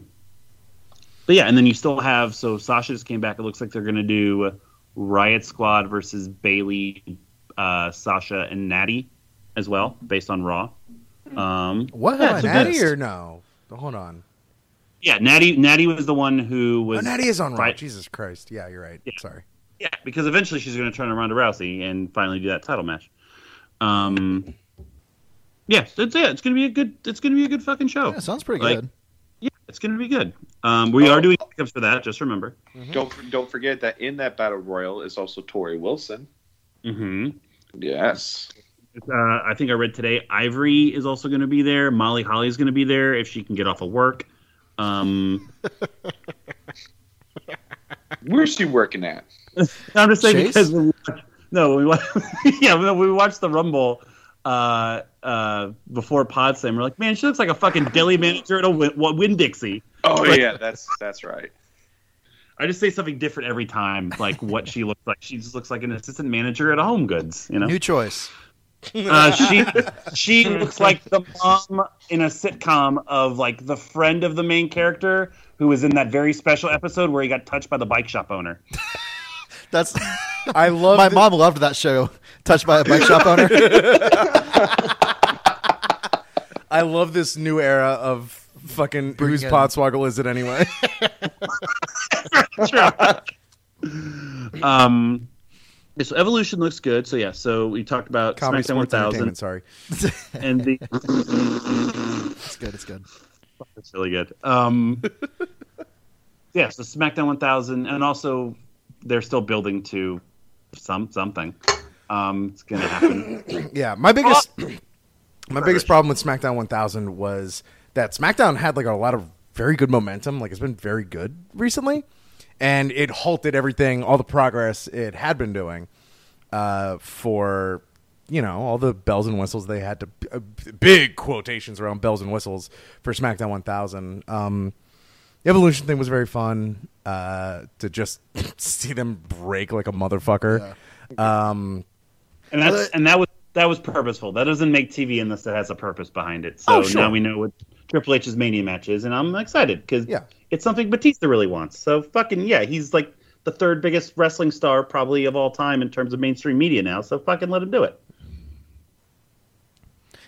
but yeah, and then you still have. So Sasha just came back. It looks like they're gonna do Riot Squad versus Bayley, uh, Sasha, and Natty as well, based on Raw. Um, What Yeah, have Natty missed? or no? Hold on. Yeah, Natty. Natty was the one who was. Oh, Natty is on Raw. Right. Jesus Christ. Yeah, you're right. Yeah. Sorry. Yeah, because eventually she's going to turn around to Rousey and finally do that title match. Um, yeah, so it's yeah, it's going to be a good. It's going to be a good fucking show. Yeah, sounds pretty Like- good. Yeah, it's going to be good. Um, we Oh. are doing pickups for that. Just remember. Don't don't forget that in that battle royal is also Torrie Wilson. hmm Yes. Uh, I think I read today Ivory is also going to be there. Molly Holly is going to be there if she can get off of work. Um, [LAUGHS] Where's she working at? [LAUGHS] I'm just saying Chase? because we watched, no, we wa- [LAUGHS] yeah, no, we watched the Rumble uh, uh, before Pod Slam. We're like, man, she looks like a fucking deli manager at a Winn, Winn Dixie. Oh Like- yeah, that's that's right. I just say something different every time, like what she looks like. She just looks like an assistant manager at Home Goods, you know. New choice. [LAUGHS] Uh, she she looks like the mom in a sitcom of like the friend of the main character who was in that very special episode where he got touched by the bike shop owner. [LAUGHS] That's I love my the- mom loved that show. Touched by a bike shop owner. [LAUGHS] I love this new era of fucking Bring whose in- podswoggle is it anyway? um, yeah, so Evolution looks good. So yeah, so we talked about Comedy SmackDown Sports 1000 Sorry. [LAUGHS] and the [LAUGHS] It's good. It's good. It's really good. Um, [LAUGHS] yeah, so SmackDown 1000, and also they're still building to some something. Um, it's gonna happen. [COUGHS] Yeah, my biggest [COUGHS] my biggest problem with SmackDown 1000 was that SmackDown had like a lot of very good momentum. Like it's been very good recently, and it halted everything, all the progress it had been doing uh, for you know all the bells and whistles they had to uh, big quotations around bells and whistles for SmackDown 1000. Um, the evolution thing was very fun uh, to just [LAUGHS] see them break like a motherfucker. Um, And that's Well, and that was that was purposeful. That doesn't make TV unless it has a purpose behind it. So Oh, sure. now we know what Triple H's Mania match is, and I'm excited because Yeah. It's something Batista really wants. So fucking yeah, he's like the third biggest wrestling star probably of all time in terms of mainstream media now. So fucking let him do it.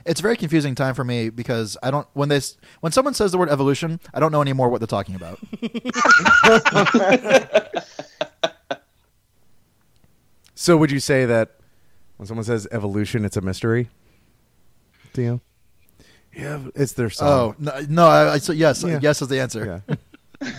It's a very confusing time for me because I don't when they when someone says the word evolution, I don't know anymore what they're talking about. [LAUGHS] so would you say that when someone says evolution, it's a mystery? To you? Yeah, it's their oh song. no, no I, I so yes, Yeah. yes is the answer. yeah. [LAUGHS] [LAUGHS]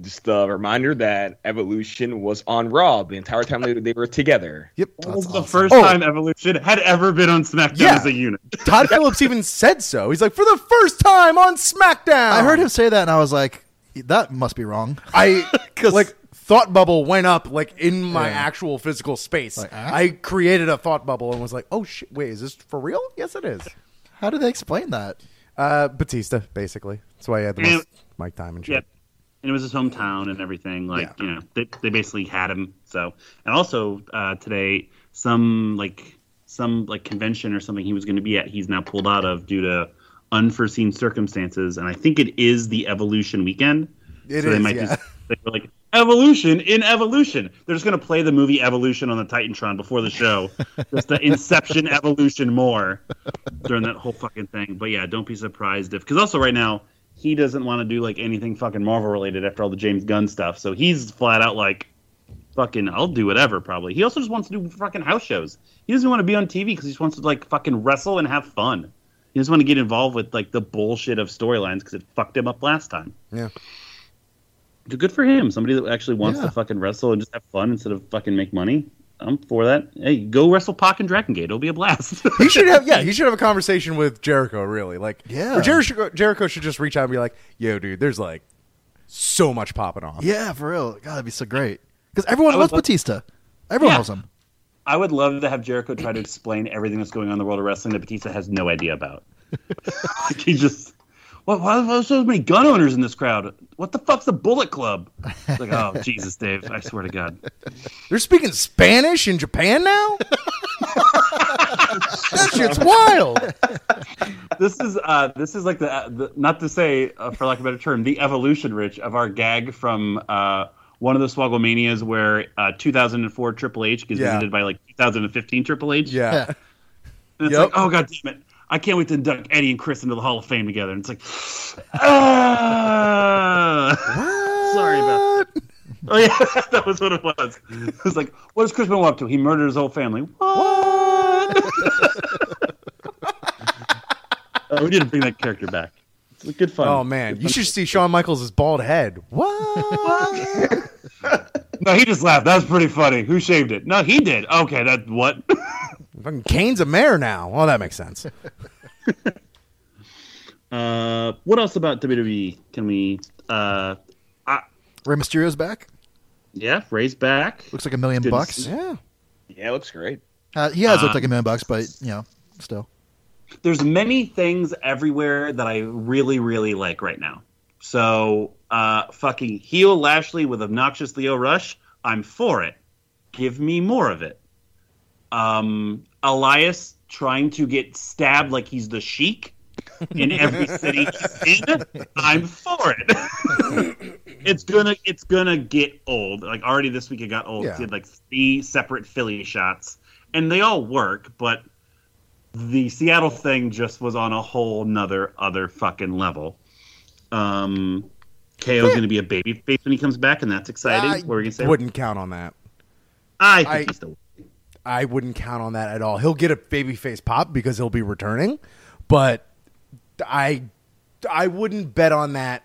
Just a reminder that Evolution was on Raw the entire time they, they were together. Yep. That was That's the first Oh. time Evolution had ever been on SmackDown Yeah. as a unit. [LAUGHS] Todd Phillips even said so. He's like, for the first time on SmackDown. I heard him say that and I was like, that must be wrong. I [LAUGHS] like thought bubble went up like in my Yeah. actual physical space. Like, ah? I created a thought bubble and was like, "Oh shit! Wait, is this for real? Yes, it is." How do they explain that? Uh, Batista, basically. That's why he had the most time and shit. Yeah. And it was his hometown and everything. Like, Yeah. you know, they, they basically had him. So, and also uh, today, some like some like convention or something he was going to be at, he's now pulled out of due to unforeseen circumstances. And I think it is the Evolution weekend. It so they is, might yeah. just they were like Evolution in Evolution. They're just going to play the movie Evolution on the Titantron before the show, [LAUGHS] just the Inception Evolution more during that whole fucking thing. But yeah, don't be surprised if because also right now he doesn't want to do like anything fucking Marvel related after all the James Gunn stuff. So he's flat out like fucking I'll do whatever probably. He also just wants to do fucking house shows. He doesn't want to be on TV because he just wants to like fucking wrestle and have fun. He doesn't want to get involved with like the bullshit of storylines because it fucked him up last time. Yeah. Good for him. Somebody that actually wants Yeah. to fucking wrestle and just have fun instead of fucking make money. I'm for that. Hey, go wrestle Pac and Dragon Gate. It'll be a blast. [LAUGHS] He should have, yeah, [LAUGHS] he should have a conversation with Jericho. Really, like, Yeah. or Jericho, Jericho should just reach out and be like, "Yo, dude, there's like so much popping off." Yeah, for real. God, that'd be so great. Because everyone loves love- Batista. Everyone Yeah. loves him. I would love to have Jericho try to explain everything that's going on in the world of wrestling that Batista has no idea about. [LAUGHS] like he just, what? Why, why are so many gun owners in this crowd? What the fuck's the Bullet Club? It's like, oh [LAUGHS] Jesus, Dave! I swear to God. They're speaking Spanish in Japan now. [LAUGHS] that shit's wild. This is uh, this is like the, uh, the not to say uh, for lack of a better term, the evolution, Rich, of our gag from uh, one of the Swogglemanias where uh, 2004 Triple H gets Yeah. visited by like 2015 Triple H. Yeah. Yeah. And it's Yep. like, oh god damn it. I can't wait to induct Eddie and Chris into the Hall of Fame together. And it's like, ah. [LAUGHS] Sorry about that. [LAUGHS] Oh yeah, [LAUGHS] that was what it was. It was like, what does Chris Benoit up to? He murdered his whole family. What? oh, we need to bring that character back. It's good fun. Oh man, you should see Shawn Michaels' bald head. What? No, he just laughed. That was pretty funny. Who shaved it? No, he did. Okay, that what? Fucking Kane's a mayor now. Well, that makes sense. [LAUGHS] uh, what else about WWE can we? Uh, Rey Mysterio's back. yeah, Rey's back. Looks like a million Good to bucks. see. Yeah. Yeah, it looks great. Uh, he has Uh, looked like a million bucks, but you know, still. there's many things everywhere that I really, really like right now. So, uh, fucking heel Lashley with obnoxious Lio Rush, I'm for it. Give me more of it. Um, Elias trying to get stabbed like he's the Sheik in every [LAUGHS] city in, I'm for it. [LAUGHS] it's gonna, it's gonna get old. Like already this week it got old. Yeah. He had like three separate Philly shots, and they all work, but the Seattle thing just was on a whole nother other fucking level. Um, KO's going to be a baby face when he comes back, and that's exciting. I what are you going to say? wouldn't count on that. I think I- still. I wouldn't count on that at all. He'll get a babyface pop because he'll be returning, but I I wouldn't bet on that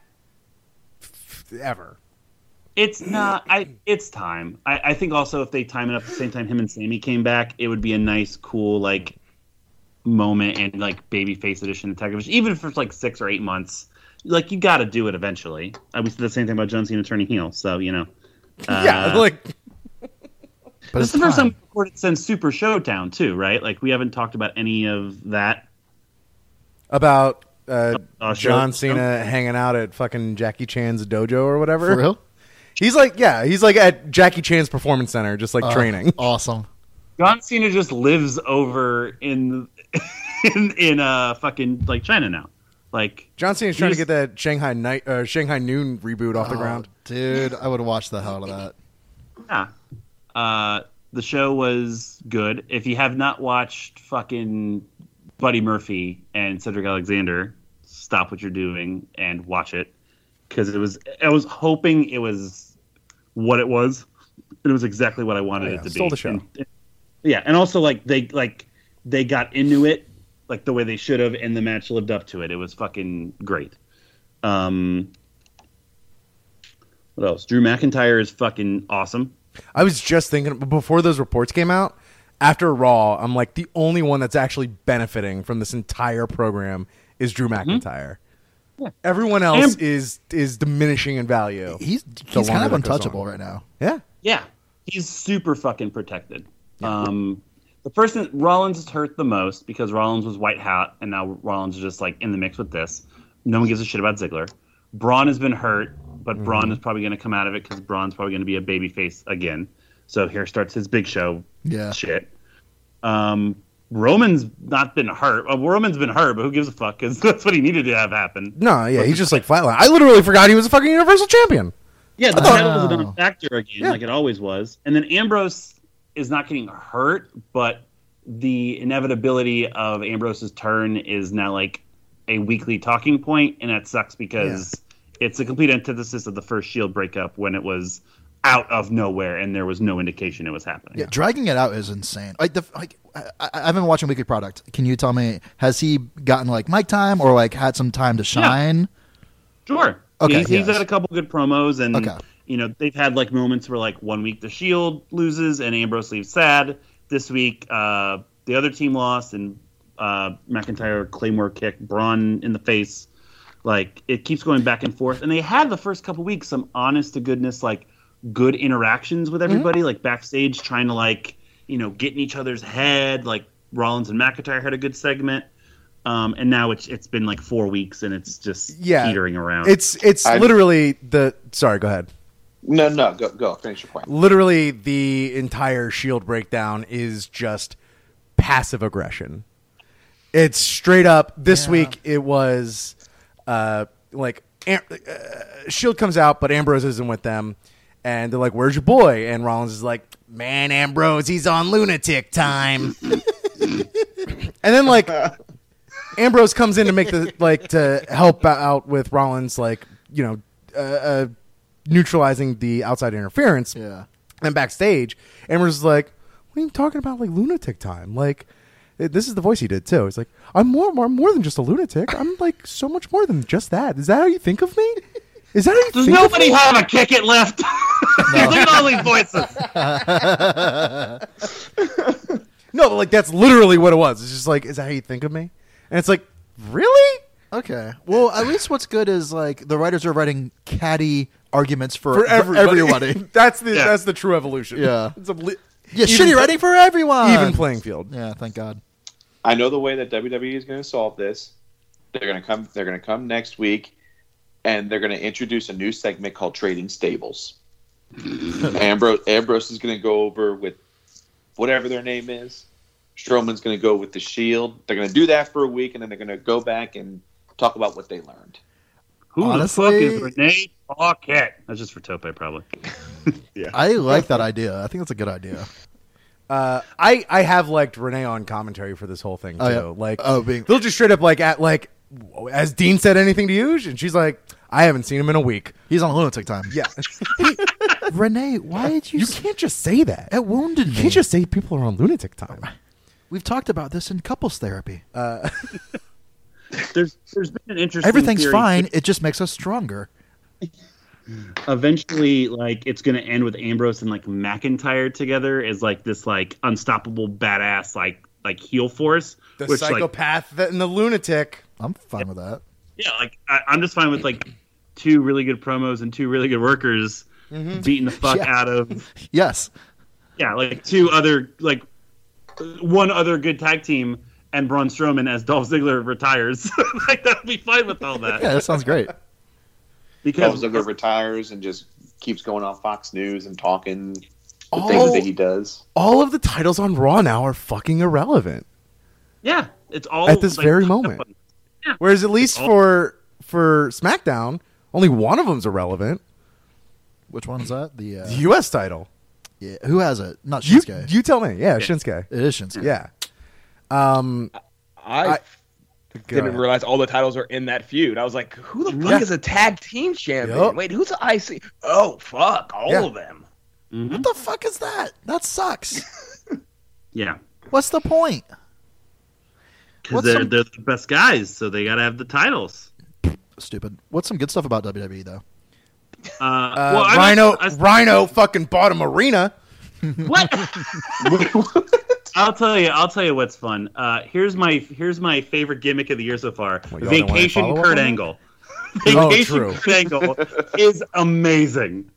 ever. It's not. I. It's time. I, I think also if they time it up at the same time him and Sami came back, it would be a nice, cool like moment and like babyface edition of Fish, even if it's like six or eight months. Like you got to do it eventually. I we said the same thing about John Cena turning heel, so you know. yeah, Uh, like But [LAUGHS] this is the first time recorded since Super Showdown too, right? Like we haven't talked about any of that. about uh, Uh, show- John Cena hanging out at fucking Jackie Chan's dojo or whatever. For real? He's like, yeah, he's like at Jackie Chan's Performance Center, just like Uh, training. Awesome. John Cena just lives over in [LAUGHS] in in uh fucking like China now. Like John Cena's trying to get that Shanghai night, uh, Shanghai Noon reboot off the ground. Oh, dude, I would watch the hell out of that. yeah. Uh the show was good. If you have not watched fucking Buddy Murphy and Cedric Alexander, stop what you're doing and watch it because it was I was hoping it was what it was. It was exactly what I wanted Oh, yeah. it to Stole be. the show. And- yeah, and also like they like they got into it like the way they should have, and the match lived up to it. It was fucking great. Um, what else? Drew McIntyre is fucking awesome. I was just thinking before those reports came out. After Raw, I'm like the only one that's actually benefiting from this entire program is Drew McIntyre. Everyone else And- is is diminishing in value. He's he's kind of untouchable right now. Yeah, Yeah, he's super fucking protected. Um, the person Rollins is hurt the most because Rollins was white hat, and now Rollins is just like in the mix with this. No one gives a shit about Ziggler. Braun has been hurt, but Braun is probably going to come out of it because Braun's probably going to be a baby face again. So here starts his big show Yeah. shit. Um, Roman's not been hurt. Well, Roman's been hurt, but who gives a fuck? Because [LAUGHS] that's what he needed to have happen. no, yeah, he's just like flatline. I literally forgot he was a fucking Universal Champion. Yeah, the thought- title was a Oh. non-factor again, Yeah. like it always was. And then Ambrose is not getting hurt, but the inevitability of Ambrose's turn is now like a weekly talking point, and that sucks because it's a complete antithesis of the first Shield breakup when it was out of nowhere and there was no indication it was happening. Yeah, dragging it out is insane. Like the like, I, I- I've been watching Weekly Product. Can you tell me has he gotten like mic time or like had some time to shine? Yeah. Sure. Okay, He's, he's yes. had a couple good promos, and Okay. you know they've had like moments where like one week the Shield loses and Ambrose leaves sad. This week, uh, the other team lost, and uh, McIntyre Claymore kicked Braun in the face. Like it keeps going back and forth, and they had the first couple weeks some honest to goodness like good interactions with everybody, like backstage trying to like you know get in each other's head. Like Rollins and McIntyre had a good segment. Um, and now it's it's been like four weeks and it's just Yeah. teetering around. It's it's I- literally the sorry, go ahead. No, no, go, go, finish your point. Literally the entire Shield breakdown is just passive aggression. It's straight up. This Yeah. week it was uh, like Am- uh, Shield comes out, but Ambrose isn't with them, and they're like, "Where's your boy?" And Rollins is like, "Man, Ambrose, he's on lunatic time." [LAUGHS] and then like Ambrose comes in to make the like to help out with Rollins, like you know, uh, uh, neutralizing the outside interference. Yeah. And backstage, Ambrose is like, "What are you talking about? Like lunatic time? Like this is the voice he did too. He's like, I'm more, more, more than just a lunatic. I'm like so much more than just that. Is that how you think of me? Is that how you Does think nobody of me? have a kick it left? [LAUGHS] [LAUGHS] Look at all these voices. [LAUGHS] No, but like that's literally what it was. It's just like, is that how you think of me? And it's like, really? Okay. Well, at least what's good is like the writers are writing catty arguments for, For everybody. everybody. that's the Yeah. that's the true evolution. Yeah. it's a li- yeah, even shitty pla- writing for everyone. even playing field. Yeah, thank God. I know the way that WWE is going to solve this. They're going to come. They're going to come next week, and they're going to introduce a new segment called Trading Stables. [LAUGHS] Ambrose, Ambrose is going to go over with whatever their name is. Strowman's going to go with the Shield. They're going to do that for a week, and then they're going to go back and talk about what they learned. Who Honestly- the fuck is Renee Paquette? That's just for Tope, probably. [LAUGHS] yeah, I like that idea. I think that's a good idea. Uh, I I have liked Renee on commentary for this whole thing too. Oh, yeah. Like, Oh, being- they'll just straight up like at like, has Dean said anything to you? And she's like, I haven't seen him in a week. He's on lunatic time. Yeah, [LAUGHS] Renee, why did you? you s- can't just say that. It wounded You me. can't just say people are on lunatic time. We've talked about this in couples therapy. [LAUGHS] There's there's been an interesting. Everything's theory, fine. It just makes us stronger. [LAUGHS] Eventually, like it's going to end with Ambrose and like McIntyre together as like this like unstoppable badass like like heel force. The which, psychopath that, and the lunatic. I'm fine with that. yeah, like I, I'm just fine with like two really good promos and two really good workers mm-hmm. beating the fuck Yeah. out of Yes. yeah, like two other like one other good tag team and Braun Strowman as Dolph Ziggler retires. [LAUGHS] like that'd be fine with all that Yeah, that sounds great. Dolph because Ziggler retires and just keeps going on Fox News and talking the Oh. things that he does. All of the titles on Raw now are fucking irrelevant. Yeah, it's all At this like, very moment. Whereas at least all- for for SmackDown, only one of them's irrelevant. Which one is that? The, uh, The U.S. title. yeah, who has it? Not Shinsuke. you tell me. Yeah, Shinsuke. it is Shinsuke. Yeah. Um, I, I- didn't realize all the titles are in that feud. I was like, who the fuck Yeah. is a tag team champion? Yup. Wait, who's the IC? Oh, fuck, all Yeah. of them. What the fuck is that? That sucks. [LAUGHS] Yeah, What's the point? because they're some- they're the best guys, so they got to have the titles. Stupid. What's some good stuff about WWE though? Uh, uh, well, I Rhino, I- Rhino fucking bought a marina. What? [LAUGHS] [LAUGHS] I'll tell you. I'll tell you what's fun. Uh, here's my here's my favorite gimmick of the year so far. What, y'all don't wanna Vacation Kurt? Angle. [LAUGHS] Oh, Vacation true. Kurt Angle is amazing.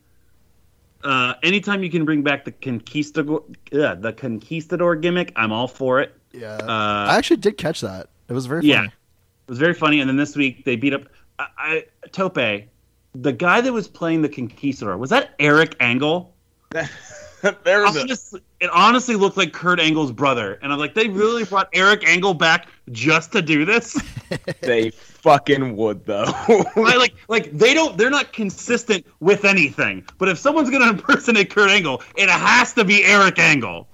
Uh, anytime you can bring back the conquistador, uh, the conquistador gimmick, I'm all for it. Yeah, Uh, I actually did catch that. It was very yeah, funny. it was very funny. And then this week they beat up I, I, Tope, the guy that was playing the conquistador. Was that Eric Angle? [LAUGHS] There's a, Honestly, it honestly looked like Kurt Angle's brother, and I'm like, they really brought Eric Angle back just to do this. [LAUGHS] they fucking would though. [LAUGHS] I like, like they don't, they're not consistent with anything. But if someone's gonna [LAUGHS] impersonate Kurt Angle, it has to be Eric Angle.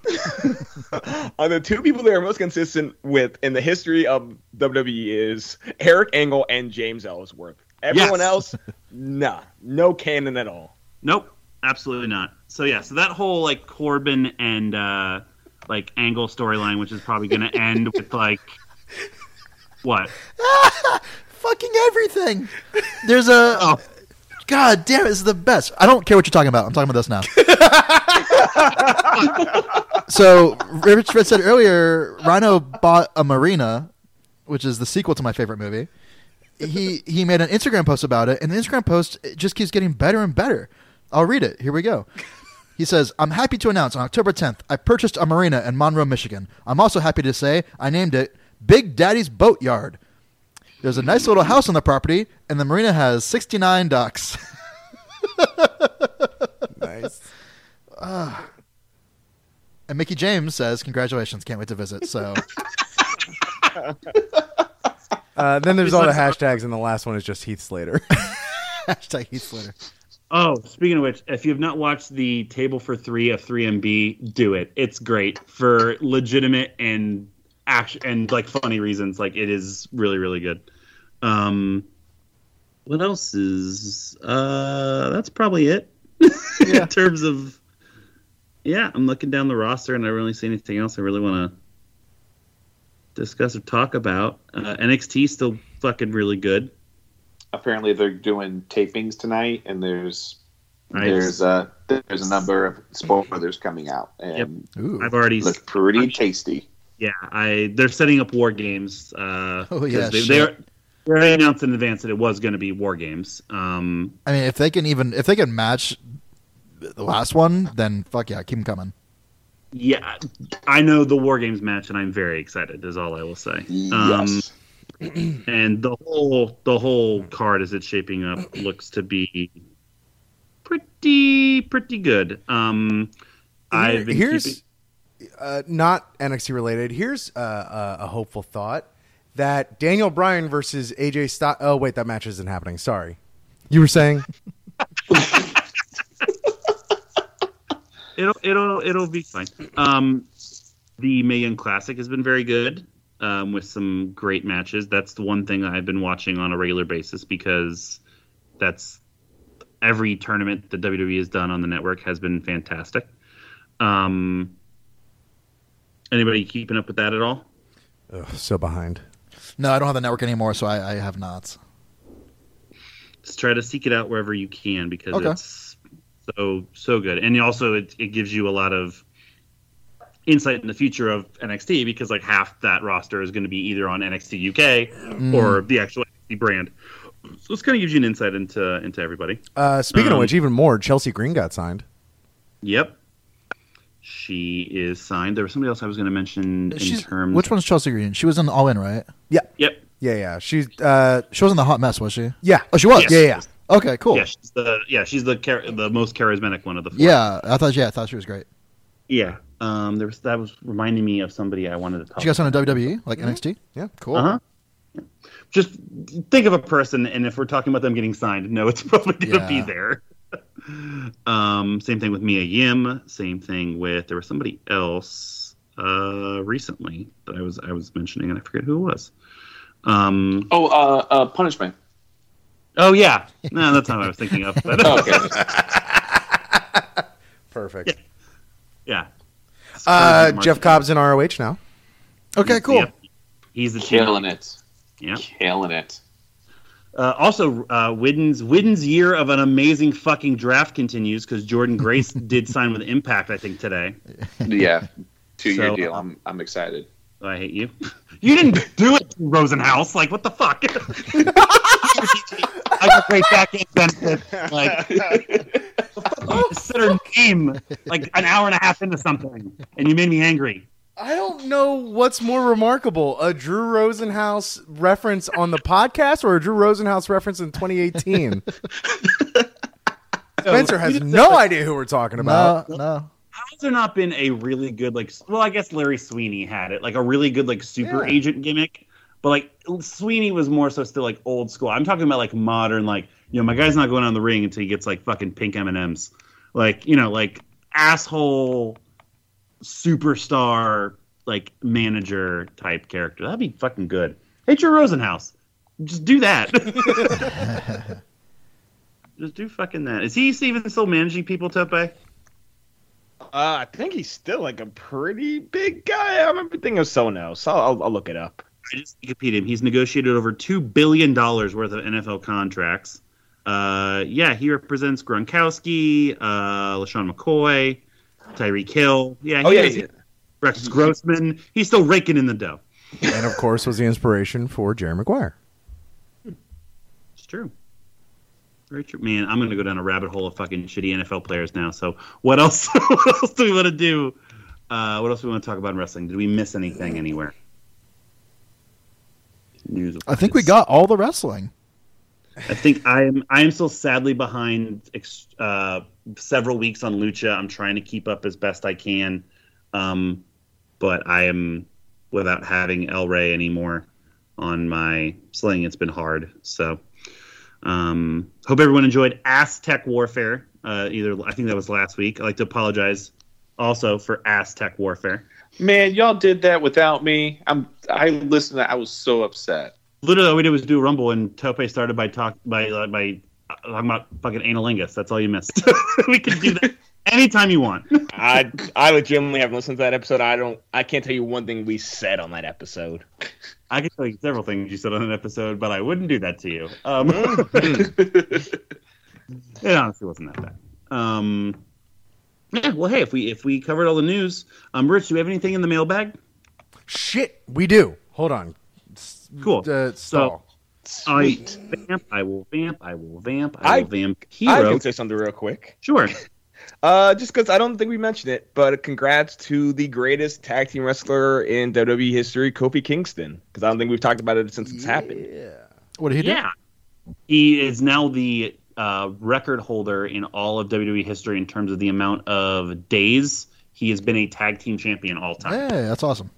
On the two people they are most consistent with in the history of WWE is Eric Angle and James Ellsworth. Everyone Yes. else, nah, no canon at all. Nope, absolutely not. So yeah, so that whole like Corbin and uh like Angle storyline, which is probably gonna end with like what? [LAUGHS] Fucking everything. There's a. [LAUGHS] Oh. God damn it! This is the best. I don't care what you're talking about. I'm talking about this now. [LAUGHS] so, Rich Fred said earlier, Rhino bought a marina, which is the sequel to my favorite movie. He he made an Instagram post about it, and the Instagram post it just keeps getting better and better. I'll read it. Here we go. He says, I'm happy to announce on October 10th, I purchased a marina in Monroe, Michigan. I'm also happy to say I named it Big Daddy's Boat Yard. There's a nice little house on the property, and the marina has 69 ducks. Nice. And Mickie James says, Congratulations, can't wait to visit. So, Uh, then there's all the hashtags, and the last one is just Heath Slater. [LAUGHS] hashtag Heath Slater. Oh, speaking of which, if you've not watched the Table for Three of 3MB, do it. It's great for legitimate and action and like funny reasons. Like it is really, really good. Um, what else is? Uh, that's probably it [LAUGHS] in terms of. Yeah, I'm looking down the roster and I don't really see anything else I really want to discuss or talk about. Uh, NXT still fucking really good. Apparently, they're doing tapings tonight, and there's Nice. there's uh there's a number of spoilers coming out, and Yep. Ooh. I've already look pretty tasty. Yeah, I they're setting up war games. Uh, Oh, yeah, 'cause they, shit. they're they announced in advance that it was going to be war games. Um, I mean, if they can even, if they can match the last one, then fuck yeah, keep them coming. yeah, I know the war games match, and I'm very excited. Is all I will say. Um, Yes. And the whole the whole card as it's shaping up looks to be pretty pretty good. Um, I've been here's keeping, uh, not NXT related. Here's uh, a, a hopeful thought that Daniel Bryan versus AJ Styles. Oh wait, that match isn't happening. Sorry, you were saying. [LAUGHS] it'll it'll it'll be fine. Um, the Young Classic has been very good um, with some great matches. That's the one thing I've been watching on a regular basis because that's every tournament that WWE has done on the network has been fantastic. Um, anybody keeping up with that at all? Ugh, so behind. No, I don't have the network anymore, so I, I have not. Just try to seek it out wherever you can because Okay. it's so so good, and also it, it gives you a lot of insight in the future of NXT because like half that roster is going to be either on NXT UK or the actual NXT brand. So this kind of gives you an insight into into everybody. Uh, speaking of Um, which, even more, Chelsea Green got signed. Yep, she is signed. There was somebody else I was going to mention in She's, terms. which one's Chelsea Green? She was in All In, right? Yeah, Yep. yeah, yeah. She's uh, She wasn't the hot mess, was she? yeah. Oh, she was. Yes. Yeah, yeah. Okay, cool. Yeah, she's the yeah she's the char- the most charismatic one of the four. Yeah, I thought. Yeah, I thought she was great. yeah. Um, there was that was reminding me of somebody I wanted to talk. you guys on a WWE like NXT. Yeah, cool. Uh huh. Just think of a person, and if we're talking about them getting signed, no, it's [LAUGHS] probably going to be there. [LAUGHS] um, same thing with Mia Yim. Same thing with there was somebody else uh, recently that I was I was mentioning, and I forget who it was. Um, Oh, uh, uh, Punishment. oh yeah, no, that's not what I was thinking of. But, [LAUGHS] Oh, okay. Perfect. yeah, Uh, Jeff Cobb's in ROH now. Okay, cool. Yeah. He's the champ. Killing it. Yeah. Killing it. Uh, also, uh, Whidden's Whidden's year of an amazing fucking draft continues because Jordynne Grace [LAUGHS] did sign with Impact, I think today. Yeah. Two year So, deal. uh, I'm I'm excited. I hate you. [LAUGHS] You didn't do it, Rosenhaus. Like, what the fuck? [LAUGHS] I got great back end benefits. Like, you just said her name like an hour and a half into something, and you made me angry. I don't know what's more remarkable, a Drew Rosenhaus reference on the podcast or a Drew Rosenhaus reference in 2018. [LAUGHS] Spencer has no idea who we're talking about. No, no. Has there not been a really good like? Well, I guess Larry Sweeney had it, like a really good like super Yeah. agent gimmick. But like Sweeney was more so still like old school. I'm talking about like modern, like you know, my guy's not going on the ring until he gets like fucking pink M and M's, like you know, like asshole superstar like manager type character. That'd be fucking good. Hey, Drew Rosenhaus, just do that. [LAUGHS] just do fucking that. Is he even still managing people, Tope? Uh, I think he's still like a pretty big guy. I remember thinking of someone else. I'll, I'll, I'll look it up. I just Wikipedia him. He's negotiated over two billion dollars worth of NFL contracts. Uh, yeah, he represents Gronkowski, uh, LeSean McCoy, Tyreek Hill. Yeah, he Oh yeah, is. yeah. Rex Grossman. He's still raking in the dough. And of course, was the inspiration for Jerry Maguire. It's true. Very true. Man, I'm gonna go down a rabbit hole of fucking shitty NFL players now. So what else? [LAUGHS] what else do we want to do? Uh, what else do we want to talk about in wrestling? Did we miss anything anywhere? News. I think we got all the wrestling. I think I am. I am still sadly behind uh, several weeks on Lucha. I'm trying to keep up as best I can, um, but I am without having El Rey anymore on my sling. It's been hard. So, um, hope everyone enjoyed Aztec Warfare. Uh, either I think that was last week. I'd like to apologize also for Aztec Warfare. Man, y'all did that without me. I'm. I listened. To that. I was so upset. Literally, all we did was do a rumble, and Tope started by talk by uh, by uh, talking about fucking analingus. That's all you missed. [LAUGHS] we could do that anytime you want. I I legitimately haven't listened to that episode. I don't. I can't tell you one thing we said on that episode. I can tell you several things you said on an episode, but I wouldn't do that to you. Um, [LAUGHS] it honestly wasn't that bad. Um, yeah, well, hey, if we if we covered all the news, um, Rich, do we have anything in the mailbag? Shit, we do. Hold on. S- Cool. Uh, stall. I vamp. I will vamp. I will vamp. I, I- will vamp. I can say something real quick. Sure. [LAUGHS] Uh, just because I don't think we mentioned it, but congrats to the greatest tag team wrestler in WWE history, Kofi Kingston. Because I don't think we've talked about it since it's happened. Yeah. What did he do? Yeah. He is now the uh, record holder in all of WWE history in terms of the amount of days he has been a tag team champion all time. Hey, that's awesome.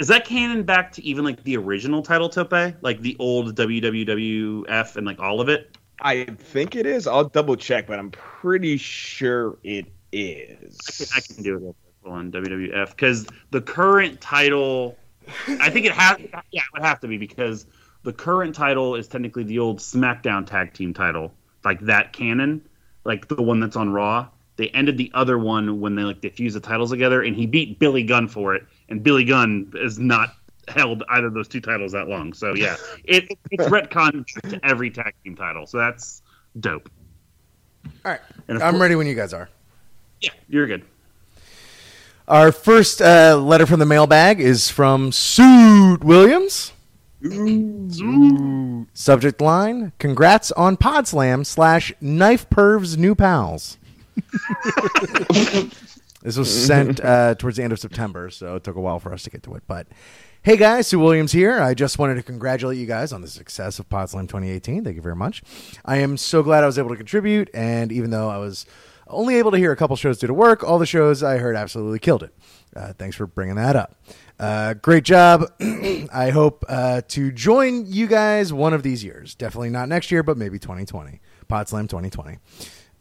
Is that canon back to even like the original title tope, like the old WWF and like all of it? I think it is. I'll double check, but I'm pretty sure it is. I can do it real quick on WWF because the current title, I think it has. Yeah, it would have to be because the current title is technically the old SmackDown Tag Team title, like that canon, like the one that's on Raw. They ended the other one when they like they fused the titles together, and he beat Billy Gunn for it. And Billy Gunn is not held either of those two titles that long. So yeah, [LAUGHS] it it's retcon to every tag team title. So that's dope. All right. And I'm course- ready when you guys are. Yeah, you're good. Our first uh, letter from the mailbag is from Sue Williams. Subject line: Congrats on Podslam slash Knife Perv's new pals. [LAUGHS] This was sent uh, towards the end of September, so it took a while for us to get to it. But hey, guys, Sue Williams here. I just wanted to congratulate you guys on the success of Podslam 2018. Thank you very much. I am so glad I was able to contribute, and even though I was only able to hear a couple shows due to work, all the shows I heard absolutely killed it. Uh, thanks for bringing that up. Uh, great job. [CLEARS THROAT] I hope uh, to join you guys one of these years. Definitely not next year, but maybe 2020. Podslam 2020.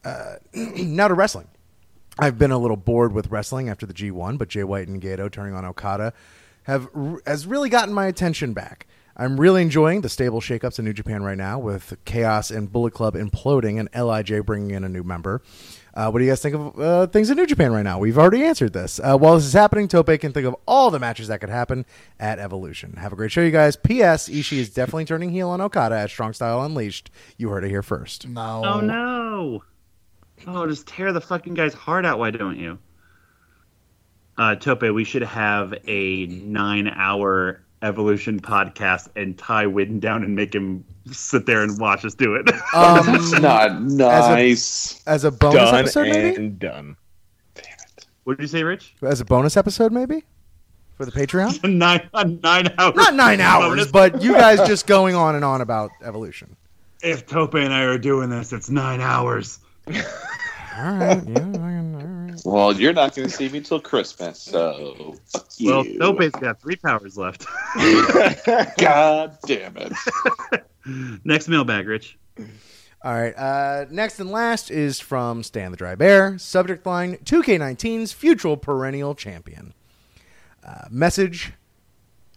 Uh, [CLEARS THROAT] now to wrestling. I've been a little bored with wrestling after the G1, but Jay White and Gedo turning on Okada have has really gotten my attention back. I'm really enjoying the stable shakeups in New Japan right now, with Chaos and Bullet Club imploding and Lij bringing in a new member. Uh, what do you guys think of uh, things in New Japan right now? We've already answered this. Uh, while this is happening, Tope can think of all the matches that could happen at Evolution. Have a great show, you guys. P.S. Ishii is definitely turning heel on Okada at Strong Style Unleashed. You heard it here first. No. Oh no! Oh, just tear the fucking guy's heart out. Why don't you? Uh, Tope, we should have a nine-hour evolution podcast and tie Whidden down and make him sit there and watch us do it. [LAUGHS] Um, [LAUGHS] That's not nice. as a bonus done episode, maybe? and done. what did you say, Rich? As a bonus episode, maybe? For the Patreon? [LAUGHS] Nine, a nine hours. Not nine hours, but you guys just going on and on about Evolution. if Tope and I are doing this, it's nine hours. All right. Yeah, all right. Well, you're not going to see me till Christmas, so fuck you. Well, Tope's got three powers left. [LAUGHS] God damn it. [LAUGHS] Next mailbag, Rich. All right. Uh, next and last is from Stan the Dry Bear. Subject line 2K19's future perennial champion. Uh, message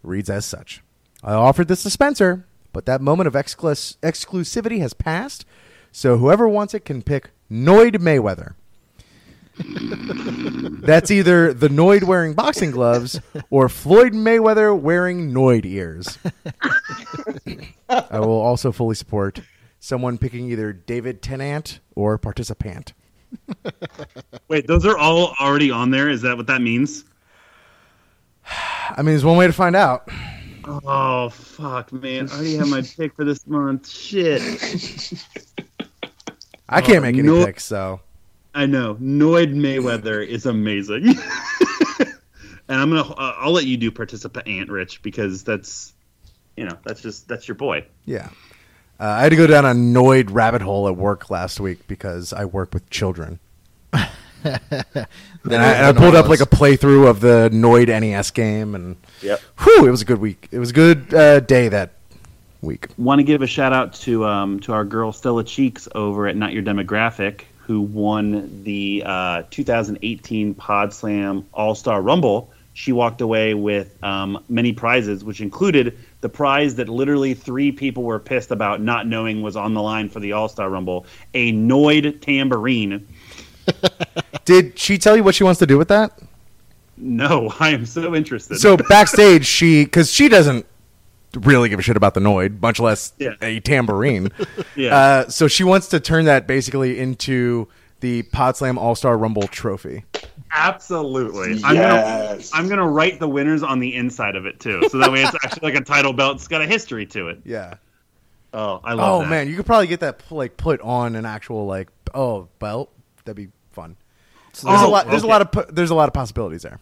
reads as such I offered this to Spencer, but that moment of exclus- exclusivity has passed, so whoever wants it can pick Noid Mayweather. That's either the Noid wearing boxing gloves or Floyd Mayweather wearing Noid ears. I will also fully support someone picking either David Tennant or participant. Wait, those are all already on there. Is that what that means? I mean, there's one way to find out. Oh fuck, man! I already have my pick for this month. Shit. I can't oh, make any no- picks, so I know. Noid Mayweather is amazing. [LAUGHS] and I'm gonna. Uh, I'll let you do participant, ant, Rich, because that's, you know, that's just that's your boy. yeah. Uh, I had to go down a Noid rabbit hole at work last week because I work with children. [LAUGHS] and I, I pulled up like a playthrough of the Noid NES game, and Yep. whew, it was a good week. It was a good uh, day that week. Want to give a shout out to um, to our girl Stella Cheeks over at Not Your Demographic, who won the uh, 2018 Pod Slam All Star Rumble. She walked away with um, many prizes, which included the prize that literally three people were pissed about not knowing was on the line for the All Star Rumble: a Noid tambourine. [LAUGHS] Did she tell you what she wants to do with that? No, [LAUGHS] I am so interested. So backstage, she because she doesn't really give a shit about the Noid, much less Yeah. a tambourine. [LAUGHS] Yeah. Uh, so she wants to turn that basically into the Podslam All Star Rumble trophy. Absolutely. I'm Yes. gonna I'm gonna write the winners on the inside of it too, so that way it's actually like a title belt. It's got a history to it. Yeah. Oh, I love Oh that. man, you could probably get that like put on an actual like oh belt. That'd be fun. There's a Oh, lot. There's a lot of there's a lot of possibilities there.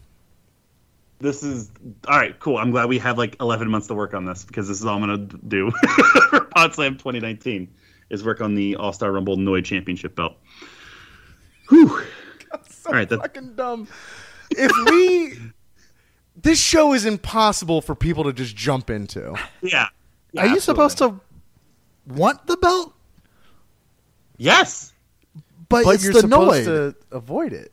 This is all right. Cool. I'm glad we have like 11 months to work on this because this is all I'm gonna do [LAUGHS] for Podslam 2019 is work on the All Star Rumble Noid Championship belt. Whew. So All right, that's... fucking dumb. If we, [LAUGHS] this show is impossible for people to just jump into. Yeah. Yeah, Are you absolutely. supposed to want the belt? Yes. But, But it's you're the supposed Noid. to avoid it.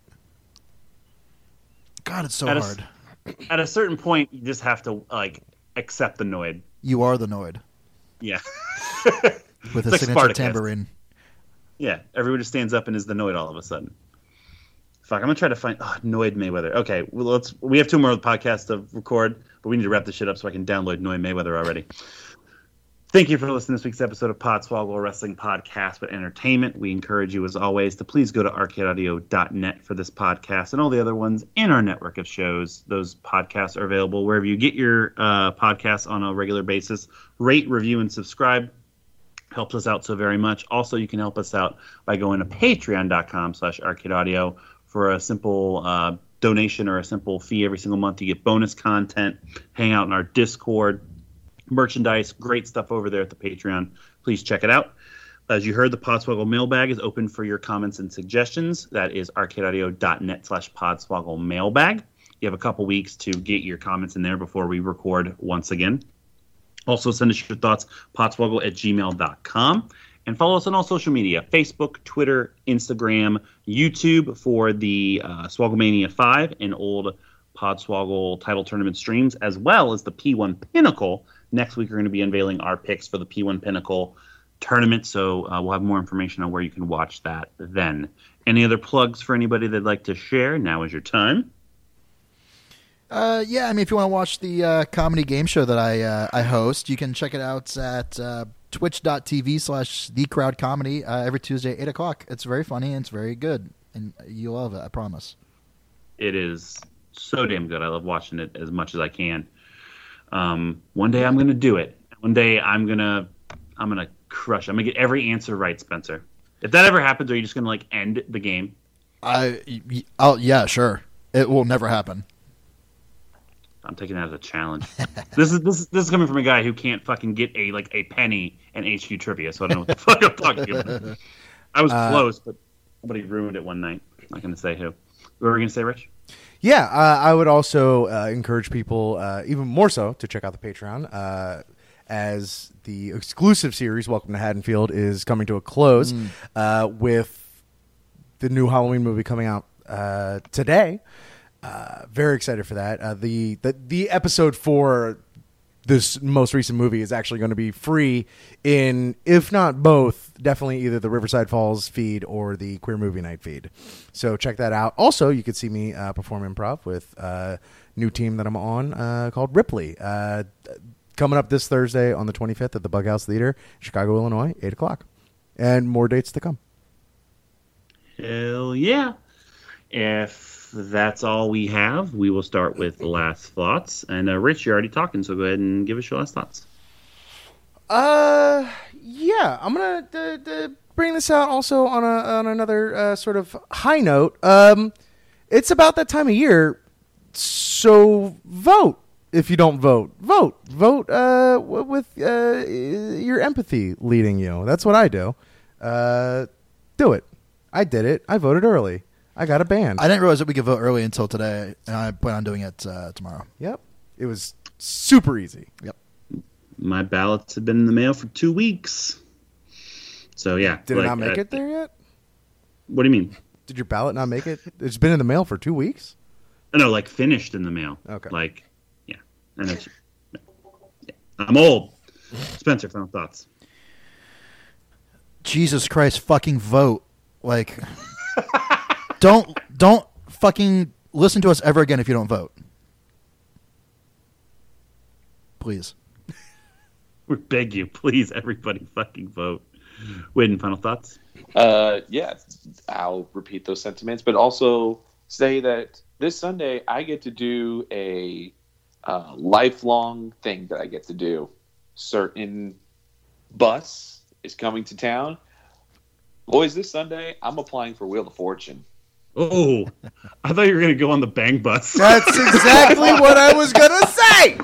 God, it's so At a s- hard. At a certain point, you just have to like accept the Noid. You are the Noid Yeah. [LAUGHS] with a like signature Spartacus. tambourine. Yeah, everyone just stands up and is the Noid all of a sudden. Fuck, I'm gonna try to find oh, Noid Mayweather. Okay, well, let's. We have two more podcasts to record, but we need to wrap this shit up so I can download Noid Mayweather already. Thank you for listening to this week's episode of Podswoggle Wrestling Podcast with Entertainment. We encourage you, as always, to please go to arcadeaudio.net for this podcast and all the other ones in our network of shows. Those podcasts are available wherever you get your uh, podcasts on a regular basis. Rate, review, and subscribe helps us out so very much. Also, you can help us out by going to patreon.com slash arcade audio for a simple uh, donation or a simple fee every single month. You get bonus content, hang out in our Discord, merchandise, great stuff over there at the Patreon. Please check it out. As you heard, the Podswoggle mailbag is open for your comments and suggestions. That is arcadeaudio.net slash podswoggle mailbag. You have a couple weeks to get your comments in there before we record once again. Also, send us your thoughts, podswoggle at gmail.com. And follow us on all social media Facebook, Twitter, Instagram, YouTube for the uh, Swogglemania 5 and old Podswoggle title tournament streams, as well as the P1 Pinnacle. Next week, we're going to be unveiling our picks for the P1 Pinnacle tournament, so uh, we'll have more information on where you can watch that then. Any other plugs for anybody that'd like to share? Now is your time. Uh, yeah, I mean, if you want to watch the uh, comedy game show that I uh, I host, you can check it out at uh, twitch.tv slash the crowd comedy uh, every Tuesday at 8 o'clock. It's very funny and it's very good, and you'll love it, I promise. It is so damn good. I love watching it as much as I can. Um, one day I'm gonna do it. One day I'm gonna I'm gonna crush. I'm gonna get every answer right, Spencer. If that ever happens, are you just gonna like end the game? I, I'll, yeah, sure. It will never happen. I'm taking that as a challenge. [LAUGHS] this is this is this is coming from a guy who can't fucking get a like a penny in HQ trivia, so I don't know what the [LAUGHS] fuck I'm talking about. I was Uh, close, but somebody ruined it one night. I'm not gonna say who. What were we gonna say, Rich? Yeah, uh, I would also uh, encourage people, uh, even more so, to check out the Patreon uh, as the exclusive series, Welcome to Haddonfield, is coming to a close uh, with the new Halloween movie coming out uh, today. Uh, very excited for that. Uh, the, the the episode for this most recent movie is actually going to be free in, if not both, definitely either the Riverside Falls feed or the Queer Movie Night feed. So check that out. Also, you could see me uh, perform improv with a new team that I'm on uh, called Ripley. Uh, coming up this Thursday on the 25th at the Bughouse Theater, Chicago, Illinois, 8 o'clock. And more dates to come. Hell yeah. If that's all we have, we will start with last thoughts. And uh, Rich, you're already talking, so go ahead and give us your last thoughts. Uh, yeah, I'm gonna uh, uh, bring this out also on a on another uh, sort of high note. Um, it's about that time of year, so vote. If you don't vote, vote. Vote uh, w- with uh, your empathy leading you. That's what I do. Uh, do it. I did it. I voted early. I got a band. I didn't realize that we could vote early until today, and I plan on doing it uh, tomorrow. yep. It was super easy. Yep. My ballots have been in the mail for two weeks. So yeah. Did it not make uh, it there yet? What do you mean? Did your ballot not make it? It's been in the mail for two weeks. Oh, no, like finished in the mail. Okay. Like, yeah. I know. yeah. I'm old. Spencer, final thoughts. Jesus Christ, fucking vote. Like, don't don't fucking listen to us ever again if you don't vote. Please. [LAUGHS] We beg you, please, everybody, fucking vote. Wade, final thoughts. Uh, yeah, I'll repeat those sentiments, but also say that this Sunday I get to do a uh, lifelong thing that I get to do. Certain bus is coming to town. Boys, this Sunday I'm applying for Wheel of Fortune. Oh, I thought you were gonna go on the bang bus. [LAUGHS] That's exactly what I was gonna say.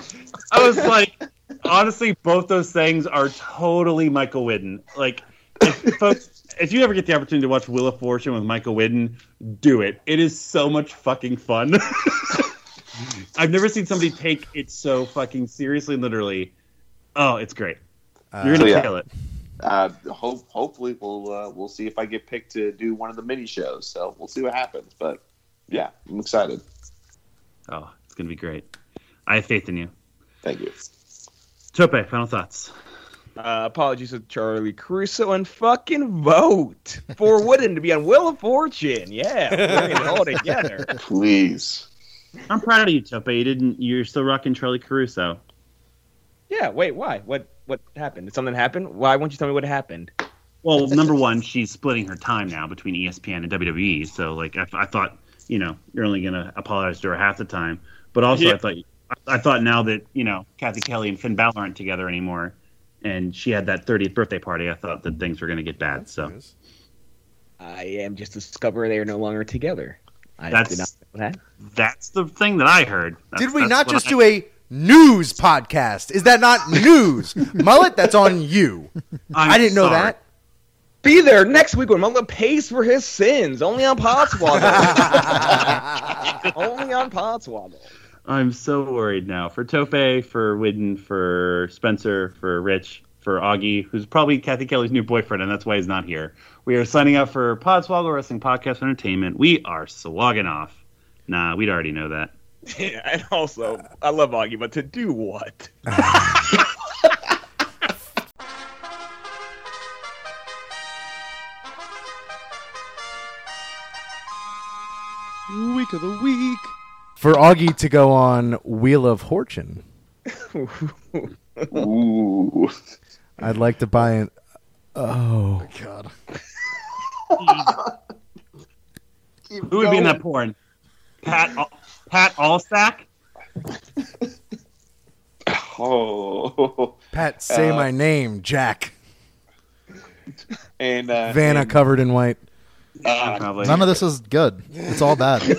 I was like, honestly, both those things are totally Michael Whidden. Like, if, folks, if you ever get the opportunity to watch Wheel of Fortune with Michael Whidden, do it. It is so much fucking fun. [LAUGHS] I've never seen somebody take it so fucking seriously and literally. Oh, it's great. You're uh, gonna So, yeah. kill it. Uh, hope, hopefully we'll uh, we'll see if I get picked to do one of the mini shows. So we'll see what happens. But yeah, I'm excited. Oh, it's gonna be great. I have faith in you. Thank you. Tope, final thoughts. Uh, apologies to Charlie Caruso and fucking vote for [LAUGHS] Whidden to be on Wheel of Fortune. Yeah, bring it all together. [LAUGHS] Please. I'm proud of you, Tope. You didn't. You're still rocking Charlie Caruso. Yeah, wait, why? What what happened? Did something happen? Why won't you tell me what happened? Well, number one, she's splitting her time now between ESPN and WWE. So, like, I, I thought, you know, you're only gonna apologize to her half the time. But also, Yeah. I thought, I, I thought now that you know Cathy Kelley and Finn Balor aren't together anymore, and she had that 30th birthday party, I thought that things were gonna get bad. So, I am just discovering they are no longer together. I That's- did not know that. That's the thing that I heard. That's- Did we not just I- do a news podcast? Is that not news? [LAUGHS] Mullet, that's on you. I'm I didn't know that. Be there next week when Mullet pays for his sins. Only on Podswoggle. [LAUGHS] [LAUGHS] only on Podswoggle. I'm so worried now for Tope, for Whidden, for Spencer, for Rich, for Augie, who's probably Cathy Kelley's new boyfriend, and that's why he's not here. We are signing up for Podswoggle Wrestling Podcast Entertainment. We are slogging off. Nah, we'd already know that. Yeah, [LAUGHS] and also, I love Augie, but to do what? [LAUGHS] Week of the week. For Augie to go on Wheel of Fortune, [LAUGHS] Ooh. I'd like to buy an. Oh, oh God. Who would be in that porn? Pat Al- Pat Allstack? [LAUGHS] Oh. Pat, say Uh, my name, Jack. And uh, Vanna and, covered in white. uh, None of this is good. It's all bad. [LAUGHS]